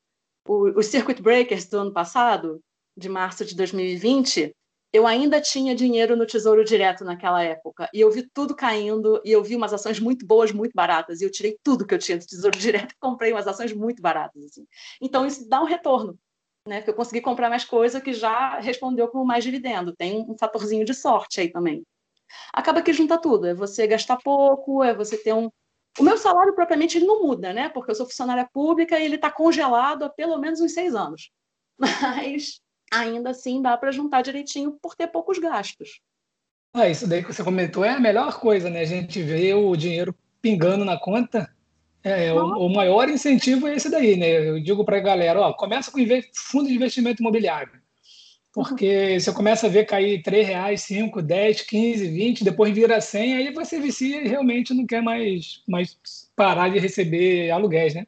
os circuit breakers do ano passado, de março de 2020 eu ainda tinha dinheiro no Tesouro Direto naquela época. E eu vi tudo caindo, e eu vi umas ações muito boas, muito baratas. E eu tirei tudo que eu tinha do Tesouro Direto e comprei umas ações muito baratas. Assim. Então, isso dá um retorno. Né? Porque eu consegui comprar mais coisa que já respondeu com mais dividendo. Tem um fatorzinho de sorte aí também. Acaba que junta tudo. É você gastar pouco, é você ter um. O meu salário, propriamente, ele não muda, né? Porque eu sou funcionária pública e ele está congelado há pelo menos uns seis anos. Mas ainda assim dá para juntar direitinho por ter poucos gastos. Ah, isso daí que você comentou é a melhor coisa, né? A gente vê o dinheiro pingando na conta. É, o, o, maior incentivo é esse daí, né? Eu digo para a galera, ó, começa com fundo de investimento imobiliário. Porque uhum. você começa a ver cair 3 reais, 5, 10, 15, 20, depois vira 100, aí você vicia e realmente não quer mais, mais parar de receber aluguéis, né?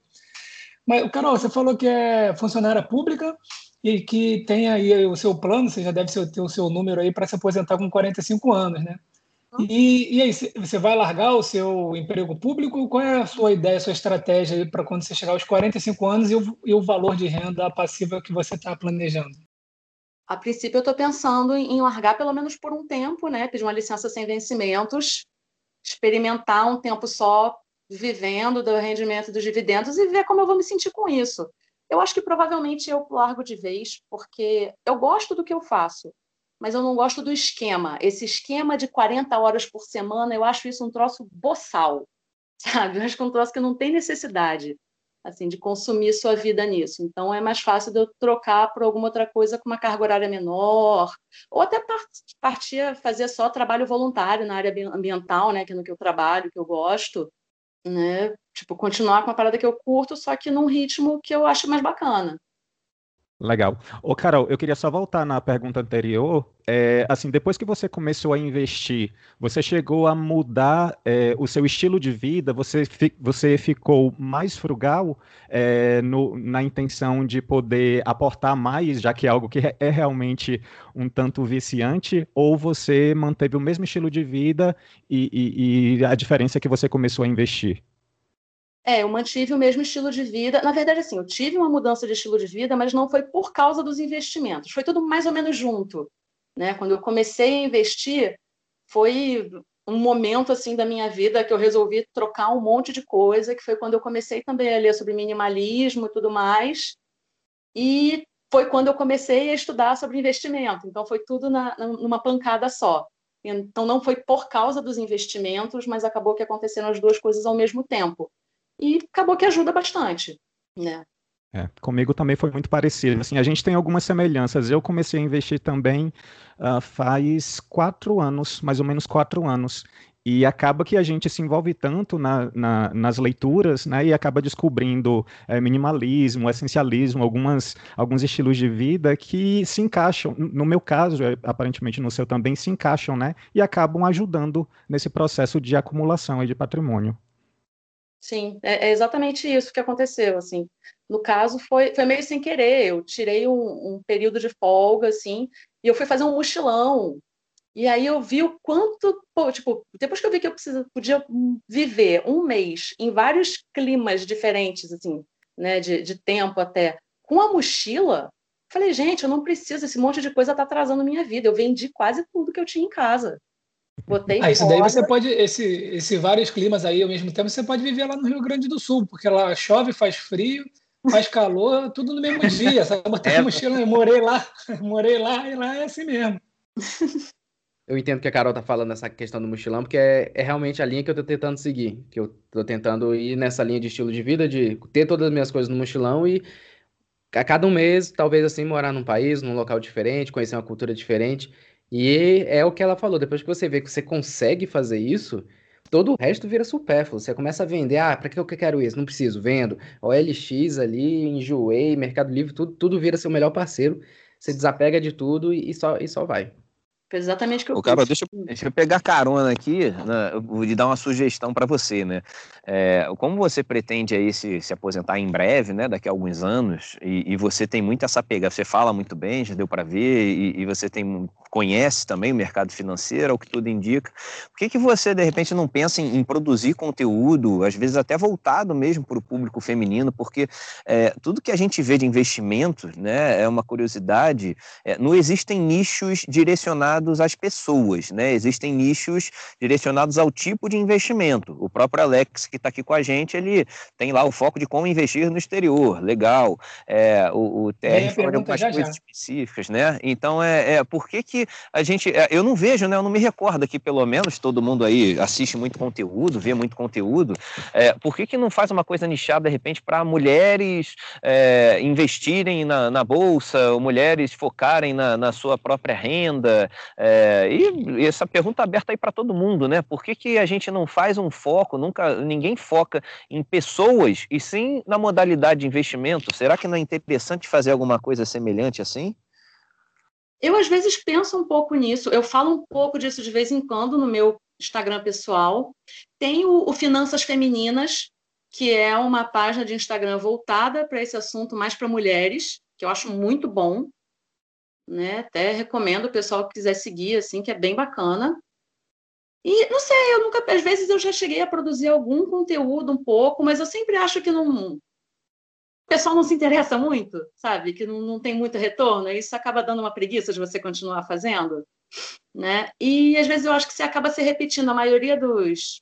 Mas, Carol, você falou que é funcionária pública, e que tem aí o seu plano, você já deve ter o seu número aí para se aposentar com 45 anos, né? E, e aí, você vai largar o seu emprego público? Qual é a sua ideia, a sua estratégia para quando você chegar aos 45 anos e o, e o valor de renda passiva que você está planejando? A princípio, eu estou pensando em largar pelo menos por um tempo, né? Pedir uma licença sem vencimentos, experimentar um tempo só vivendo do rendimento dos dividendos e ver como eu vou me sentir com isso. Eu acho que provavelmente eu largo de vez, porque eu gosto do que eu faço mas eu não gosto do esquema. Esse esquema de 40 horas por semana, eu acho isso um troço boçal, sabe? Eu acho que é um troço que não tem necessidade, assim, de consumir sua vida nisso. Então, é mais fácil de eu trocar por alguma outra coisa com uma carga horária menor, ou até partir a fazer só trabalho voluntário na área ambiental, né, que é no que eu trabalho, que eu gosto, né? Tipo, continuar com a parada que eu curto, só que num ritmo que eu acho mais bacana. Legal. Ô, Carol, eu queria só voltar na pergunta anterior. É, assim, depois que você começou a investir, você chegou a mudar é, o seu estilo de vida? Você, fi, você ficou mais frugal é, no, na intenção de poder aportar mais, já que é algo que é realmente um tanto viciante? Ou você manteve o mesmo estilo de vida e, e, e a diferença é que você começou a investir? É, eu mantive o mesmo estilo de vida. Na verdade, assim, eu tive uma mudança de estilo de vida, mas não foi por causa dos investimentos. Foi tudo mais ou menos junto. Né? Quando eu comecei a investir, foi um momento assim da minha vida que eu resolvi trocar um monte de coisa, que foi quando eu comecei também a ler sobre minimalismo e tudo mais. E foi quando eu comecei a estudar sobre investimento. Então foi tudo na, numa pancada só. Então não foi por causa dos investimentos, mas acabou que aconteceram as duas coisas ao mesmo tempo e acabou que ajuda bastante, né? É, comigo também foi muito parecido. Assim, a gente tem algumas semelhanças. Eu comecei a investir também uh, faz quatro anos, mais ou menos quatro anos. E acaba que a gente se envolve tanto na, na, nas leituras, né? E acaba descobrindo é, minimalismo, essencialismo, algumas, alguns estilos de vida que se encaixam. No meu caso, é, aparentemente no seu também, se encaixam, né? E acabam ajudando nesse processo de acumulação de patrimônio. Sim, é, é, exatamente isso que aconteceu, assim. No caso, foi, foi meio sem querer. Eu tirei um, um, período de folga, assim, e eu fui fazer um mochilão. E aí eu vi o quanto, pô, tipo, depois que eu vi que eu precisa, podia viver um mês em vários climas diferentes, assim, né, de, de tempo até, com a mochila, falei, gente, eu não preciso, esse monte de coisa tá atrasando minha vida. Eu vendi quase tudo que eu tinha em casa. Botei ah, isso daí você pode, esse, esse vários climas aí ao mesmo tempo, você pode viver lá no Rio Grande do Sul, porque lá chove, faz frio, faz calor, tudo no mesmo dia. Sabe? Botar é. mochila, eu morei lá, morei lá e lá é assim mesmo. Eu entendo que a Carol tá falando nessa questão do mochilão, porque é, é realmente a linha que eu tô tentando seguir. Que eu tô tentando ir nessa linha de estilo de vida, de ter todas as minhas coisas no mochilão e a cada um mês, talvez assim, morar num país, num local diferente, conhecer uma cultura diferente. E é o que ela falou, depois que você vê que você consegue fazer isso, todo o resto vira supérfluo. Você começa a vender, ah, para que eu quero isso? Não preciso, vendo. OLX ali, enjoei, Mercado Livre, tudo, tudo vira seu melhor parceiro. Você desapega de tudo e, só, e só vai. Foi exatamente o que eu Ô, Carol, deixa, deixa, eu pegar carona aqui, né, eu vou lhe dar uma sugestão para você, né? É, como você pretende aí se, se aposentar em breve, né, daqui a alguns anos, e, e você tem muito essa pegada, você fala muito bem, já deu para ver, e, e, você tem conhece também o mercado financeiro, o que tudo indica. Por que, que você, de repente, não pensa em, em produzir conteúdo, às vezes até voltado mesmo para o público feminino, porque é, tudo que a gente vê de investimento, né, é uma curiosidade, é, não existem nichos direcionados às pessoas, né, existem nichos direcionados ao tipo de investimento. O próprio Alex, que está aqui com a gente, ele tem lá o foco de como investir no exterior, legal. É, o, o TR falou de algumas coisas já. específicas, né? Então, é, é por que, que a gente. É, eu não vejo, né? Eu não me recordo aqui, pelo menos, todo mundo aí assiste muito conteúdo, vê muito conteúdo. É, por que, que não faz uma coisa nichada, de repente, para mulheres é, investirem na, na bolsa, ou mulheres focarem na, na sua própria renda? É, e, essa pergunta aberta aí para todo mundo, né? Por que, que a gente não faz um foco, nunca ninguém foca em pessoas e sim na modalidade de investimento? Será que não é interessante fazer alguma coisa semelhante assim? Eu, às vezes, penso um pouco nisso. Eu falo um pouco disso de vez em quando no meu Instagram pessoal. Tem o, o Finanças Femininas, que é uma página de Instagram voltada para esse assunto mais para mulheres. que eu acho muito bom, né? Até recomendo o pessoal que quiser seguir, assim, que é bem bacana. E não sei, eu nunca, às vezes eu já cheguei a produzir algum conteúdo um pouco, mas eu sempre acho que não, o pessoal não se interessa muito, sabe? Que não, não tem muito retorno, e isso acaba dando uma preguiça de você continuar fazendo, né? E às vezes eu acho que você acaba se repetindo. A maioria dos,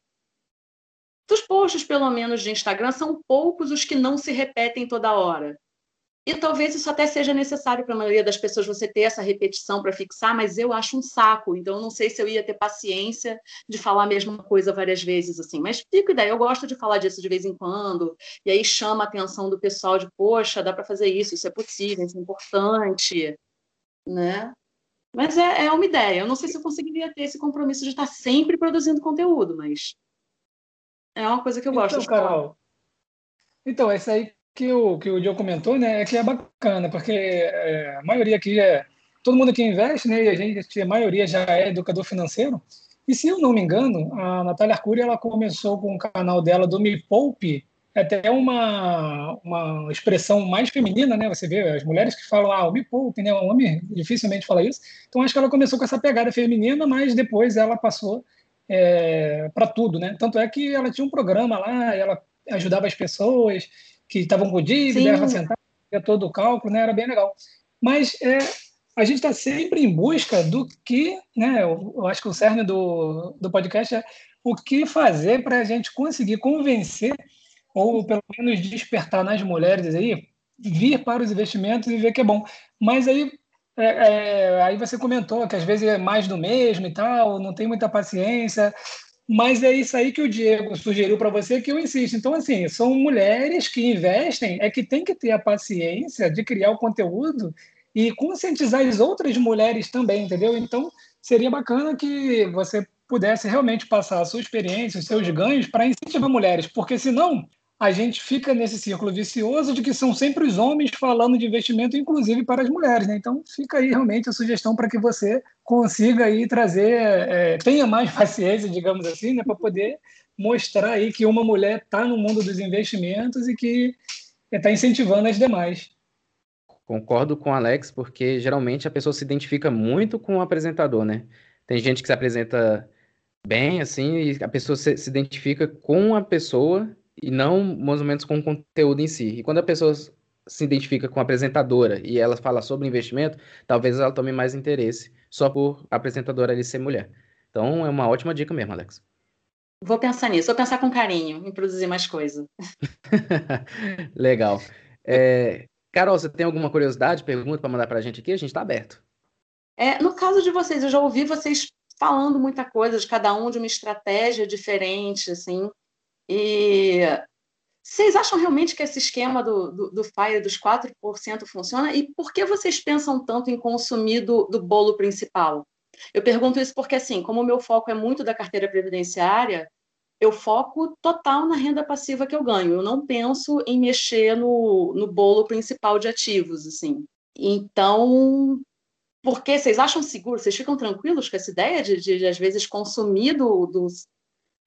dos posts, pelo menos, de Instagram, são poucos os que não se repetem toda hora. E talvez isso até seja necessário para a maioria das pessoas você ter essa repetição para fixar, mas eu acho um saco. Então, eu não sei se eu ia ter paciência de falar a mesma coisa várias vezes, assim. Mas fico ideia, eu gosto de falar disso de vez em quando, e aí chama a atenção do pessoal de, poxa, dá para fazer isso, isso é possível, isso é importante, né? Mas é, é uma ideia. Eu não sei se eu conseguiria ter esse compromisso de estar sempre produzindo conteúdo, mas é uma coisa que eu gosto então, de falar. Carol, então, esse aí que o, que o Diogo comentou, né, é que é bacana, porque é, a maioria aqui é. Todo mundo aqui investe, né, e a gente, a maioria já é educador financeiro. E se eu não me engano, a Natália Arcuri ela começou com o canal dela do Me Poupe, é até uma, uma expressão mais feminina, né? Você vê as mulheres que falam, ah, o Me Poupe, né? Um homem dificilmente fala isso. Então acho que ela começou com essa pegada feminina, mas depois ela passou é, para tudo, né? Tanto é que ela tinha um programa lá, ela ajudava as pessoas, que estavam com dívida, ela sentava, todo o cálculo, né? Era bem legal. Mas é, a gente está sempre em busca do que, né? Eu, eu, acho que o cerne do, do podcast é o que fazer para a gente conseguir convencer ou pelo menos despertar nas mulheres aí vir para os investimentos e ver que é bom. Mas aí é, é, aí você comentou que às vezes é mais do mesmo e tal, não tem muita paciência. Mas é isso aí que o Diego sugeriu para você que eu insisto. Então, assim, são mulheres que investem, é que tem que ter a paciência de criar o conteúdo e conscientizar as outras mulheres também, entendeu? Então, seria bacana que você pudesse realmente passar a sua experiência, os seus ganhos para incentivar mulheres, porque senão a gente fica nesse círculo vicioso de que são sempre os homens falando de investimento, inclusive para as mulheres. Né? Então, fica aí realmente a sugestão para que você consiga aí trazer, é, tenha mais paciência, digamos assim, né, para poder mostrar aí que uma mulher está no mundo dos investimentos e que está incentivando as demais. Concordo com o Alex, porque geralmente a pessoa se identifica muito com o apresentador, né? Tem gente que se apresenta bem, assim, e a pessoa se, se identifica com a pessoa e não mais ou menos com o conteúdo em si. E quando a pessoa se identifica com a apresentadora e ela fala sobre investimento, talvez ela tome mais interesse só por a apresentadora ali ser mulher. Então é uma ótima dica mesmo, Alex. Vou pensar nisso, vou pensar com carinho em produzir mais coisa. Legal. É, Carol, você tem alguma curiosidade, pergunta para mandar para a gente aqui? A gente está aberto. É, no caso de vocês, eu já ouvi vocês falando muita coisa, de cada um de uma estratégia diferente, assim. E vocês acham realmente que esse esquema do, do, do FIRE dos 4% funciona? E por que vocês pensam tanto em consumir do, do bolo principal? Eu pergunto isso porque, assim, como o meu foco é muito da carteira previdenciária, eu foco total na renda passiva que eu ganho. Eu não penso em mexer no, no bolo principal de ativos, assim. Então, por que vocês acham seguro? Vocês ficam tranquilos com essa ideia de, de, de às vezes, consumir do, dos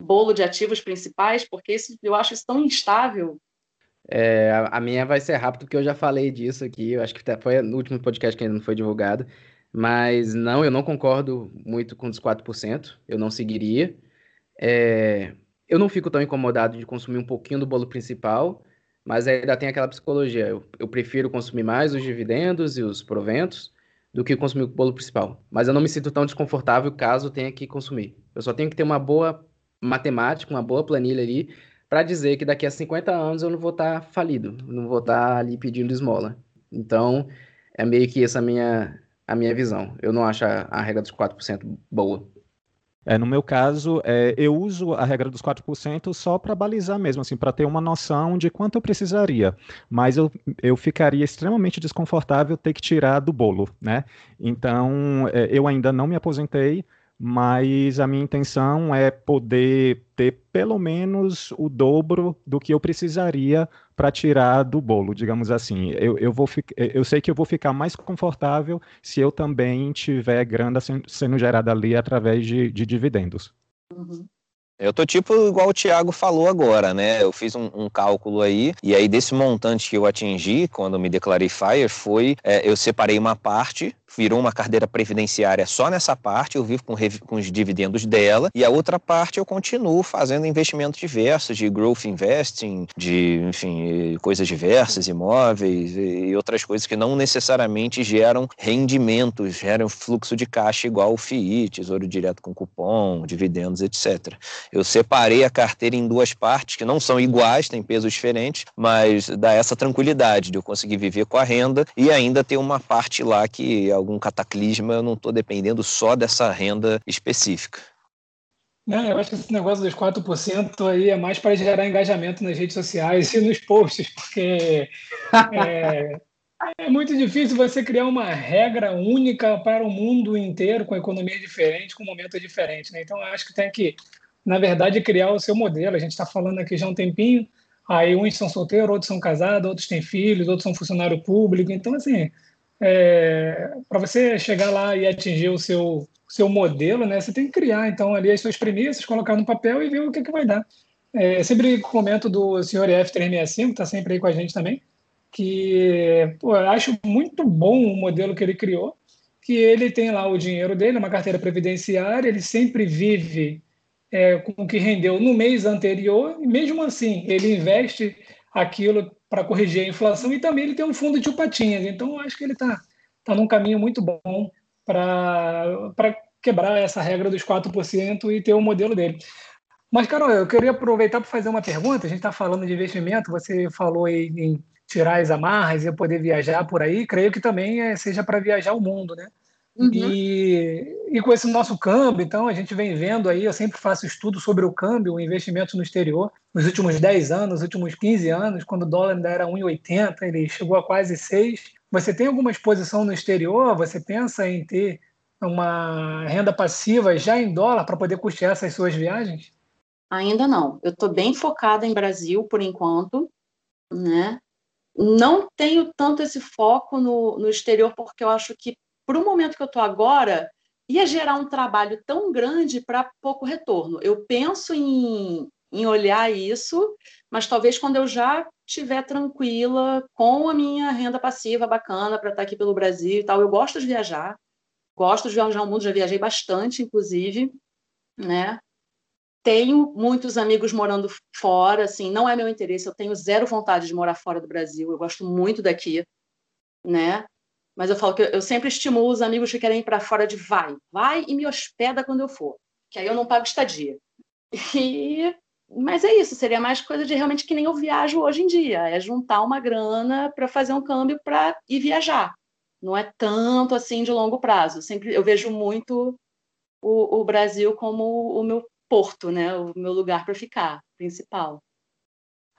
bolo de ativos principais, porque isso, eu acho isso tão instável. É, a minha vai ser rápido, porque eu já falei disso aqui, eu acho que foi no último podcast que ainda não foi divulgado, mas não, eu não concordo muito com os 4%, eu não seguiria. É, eu não fico tão incomodado de consumir um pouquinho do bolo principal, mas ainda tem aquela psicologia, eu, eu prefiro consumir mais os dividendos e os proventos do que consumir o bolo principal. Mas eu não me sinto tão desconfortável caso tenha que consumir. Eu só tenho que ter uma boa matemática, uma boa planilha ali, para dizer que daqui a 50 anos eu não vou estar tá falido, não vou estar tá ali pedindo esmola. Então, é meio que essa minha, a minha visão. Eu não acho a, a regra dos 4% boa. É, no meu caso, é, eu uso a regra dos 4% só para balizar mesmo, assim, para ter uma noção de quanto eu precisaria. Mas eu, eu ficaria extremamente desconfortável ter que tirar do bolo, né? Então, é, eu ainda não me aposentei, mas a minha intenção é poder ter pelo menos o dobro do que eu precisaria para tirar do bolo, digamos assim. Eu, eu, vou eu sei que eu vou ficar mais confortável se eu também tiver grana sendo gerada ali através de, de dividendos. Uhum. Eu tô tipo igual o Thiago falou agora, né? Eu fiz um, um, cálculo aí, e aí desse montante que eu atingi quando me declarei FIRE foi, é, eu separei uma parte virou uma carteira previdenciária só nessa parte, eu vivo com, com, os dividendos dela, e a outra parte eu continuo fazendo investimentos diversos, de growth investing, de, enfim, coisas diversas, imóveis e outras coisas que não necessariamente geram rendimentos, geram fluxo de caixa igual o FII, tesouro direto com cupom, dividendos, etc. Eu separei a carteira em duas partes, que não são iguais, têm pesos diferentes, mas dá essa tranquilidade de eu conseguir viver com a renda e ainda ter uma parte lá que algum cataclisma, eu não estou dependendo só dessa renda específica. Não, eu acho que esse negócio dos 4% aí é mais para gerar engajamento nas redes sociais e nos posts, porque é, é, muito difícil você criar uma regra única para o mundo inteiro, com economia diferente, com momento diferente. Né? Então, eu acho que tem que, na verdade, criar o seu modelo. A gente está falando aqui já há um tempinho, aí uns são solteiros, outros são casados, outros têm filhos, outros são funcionário público. Então, assim, é, para você chegar lá e atingir o seu, seu modelo, né, você tem que criar então ali as suas premissas, colocar no papel e ver o que, que vai dar. É, sempre comento do senhor F365, que está sempre aí com a gente também, que pô, eu acho muito bom o modelo que ele criou, que ele tem lá o dinheiro dele, uma carteira previdenciária, ele sempre vive é, com o que rendeu no mês anterior, e mesmo assim ele investe aquilo para corrigir a inflação e também ele tem um fundo de patinhas. Então, acho que ele está tá num caminho muito bom para quebrar essa regra dos 4% e ter o modelo dele. Mas, Carol, eu queria aproveitar para fazer uma pergunta. A gente está falando de investimento, você falou em tirar as amarras e poder viajar por aí. Creio que também é, seja para viajar o mundo, né? Uhum. E, e com esse nosso câmbio, então, a gente vem vendo aí, eu sempre faço estudo sobre o câmbio, o investimento no exterior, nos últimos 10 anos, nos últimos 15 anos, quando o dólar ainda era 1,80, ele chegou a quase 6. Você tem alguma exposição no exterior? Você pensa em ter uma renda passiva já em dólar para poder custear essas suas viagens? Ainda não. Eu estou bem focada em Brasil por enquanto, né? Não tenho tanto esse foco no, no exterior porque eu acho que para o momento que eu estou agora, ia gerar um trabalho tão grande para pouco retorno. Eu penso em, em olhar isso, mas talvez quando eu já estiver tranquila com a minha renda passiva bacana para estar tá aqui pelo Brasil e tal. Eu gosto de viajar, gosto de viajar o mundo, já viajei bastante, inclusive, né? Tenho muitos amigos morando fora, assim, não é meu interesse, eu tenho zero vontade de morar fora do Brasil, eu gosto muito daqui, né? Mas eu falo que eu sempre estimulo os amigos que querem ir para fora de vai, vai e me hospeda quando eu for, que aí eu não pago estadia. E mas é isso, seria mais coisa de realmente que nem eu viajo hoje em dia, é juntar uma grana para fazer um câmbio para ir viajar. Não é tanto assim de longo prazo. Sempre eu vejo muito o, o Brasil como o meu porto, né? O meu lugar para ficar, principal.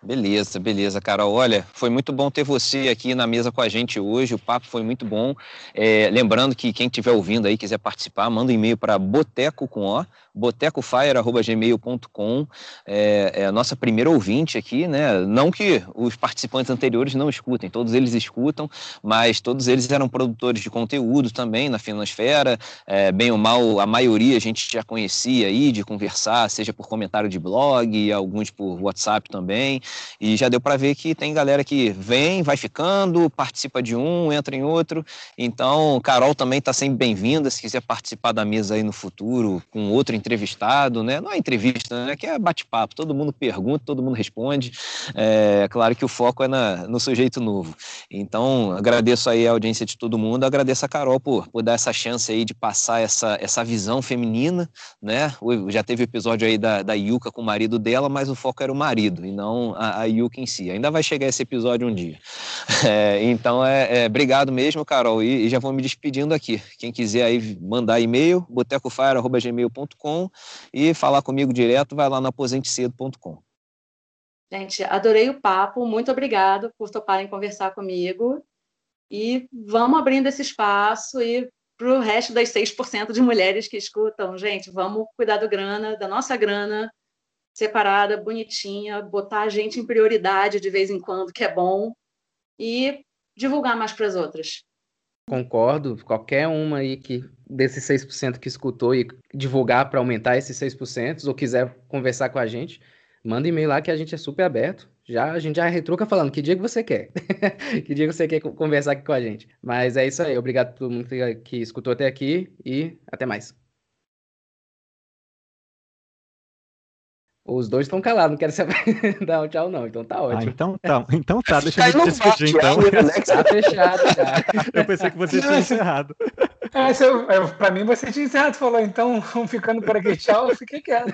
Beleza, beleza, Carol. Olha, foi muito bom ter você aqui na mesa com a gente hoje. O papo foi muito bom. É, lembrando que quem estiver ouvindo aí quiser participar, manda um e-mail para boteco com o, botecofire@gmail.com. É, é a nossa primeira ouvinte aqui, né? Não que os participantes anteriores não escutem, todos eles escutam, mas todos eles eram produtores de conteúdo também na Finansfera. É, bem ou mal, a maioria a gente já conhecia aí de conversar, seja por comentário de blog, alguns por WhatsApp também. E já deu para ver que tem galera que vem, vai ficando, participa de um, entra em outro. Então, Carol também está sempre bem-vinda, se quiser participar da mesa aí no futuro, com outro entrevistado, né? Não é entrevista, né? Que é bate-papo, todo mundo pergunta, todo mundo responde. É claro que o foco é na, no sujeito novo. Então, agradeço aí a audiência de todo mundo, agradeço a Carol por, por dar essa chance aí de passar essa, essa visão feminina, né? Já teve episódio aí da, da Yuka com o marido dela, mas o foco era o marido e não a, a Yuka em si. Ainda vai chegar esse episódio um dia. É, então, é, é, obrigado mesmo, Carol, e, e, já vou me despedindo aqui. Quem quiser aí mandar e-mail, botecofire.gmail.com e falar comigo direto, vai lá na aposentecedo.com. Gente, adorei o papo, muito obrigado por toparem conversar comigo e vamos abrindo esse espaço e para o resto das 6% de mulheres que escutam, gente, vamos cuidar do grana, da nossa grana, separada, bonitinha, botar a gente em prioridade de vez em quando, que é bom, e divulgar mais para as outras. concordo. Qualquer uma aí que desses 6% que escutou e divulgar para aumentar esses 6%, ou quiser conversar com a gente, manda e-mail lá que a gente é super aberto. Já, a gente já retruca falando que dia que você quer. que dia que você quer conversar aqui com a gente. Mas é isso aí. Obrigado a todo mundo que escutou até aqui e até mais. Os dois estão calados, não querem saber dar um tchau, não. Então tá ah, ótimo. Ah, então tá, então tá, deixa eu despedir então. Tá fechado, cara. Eu pensei que você tinha encerrado. É, eu, eu, pra mim você tinha encerrado, falou, então ficando por aqui, tchau, eu fiquei quieto.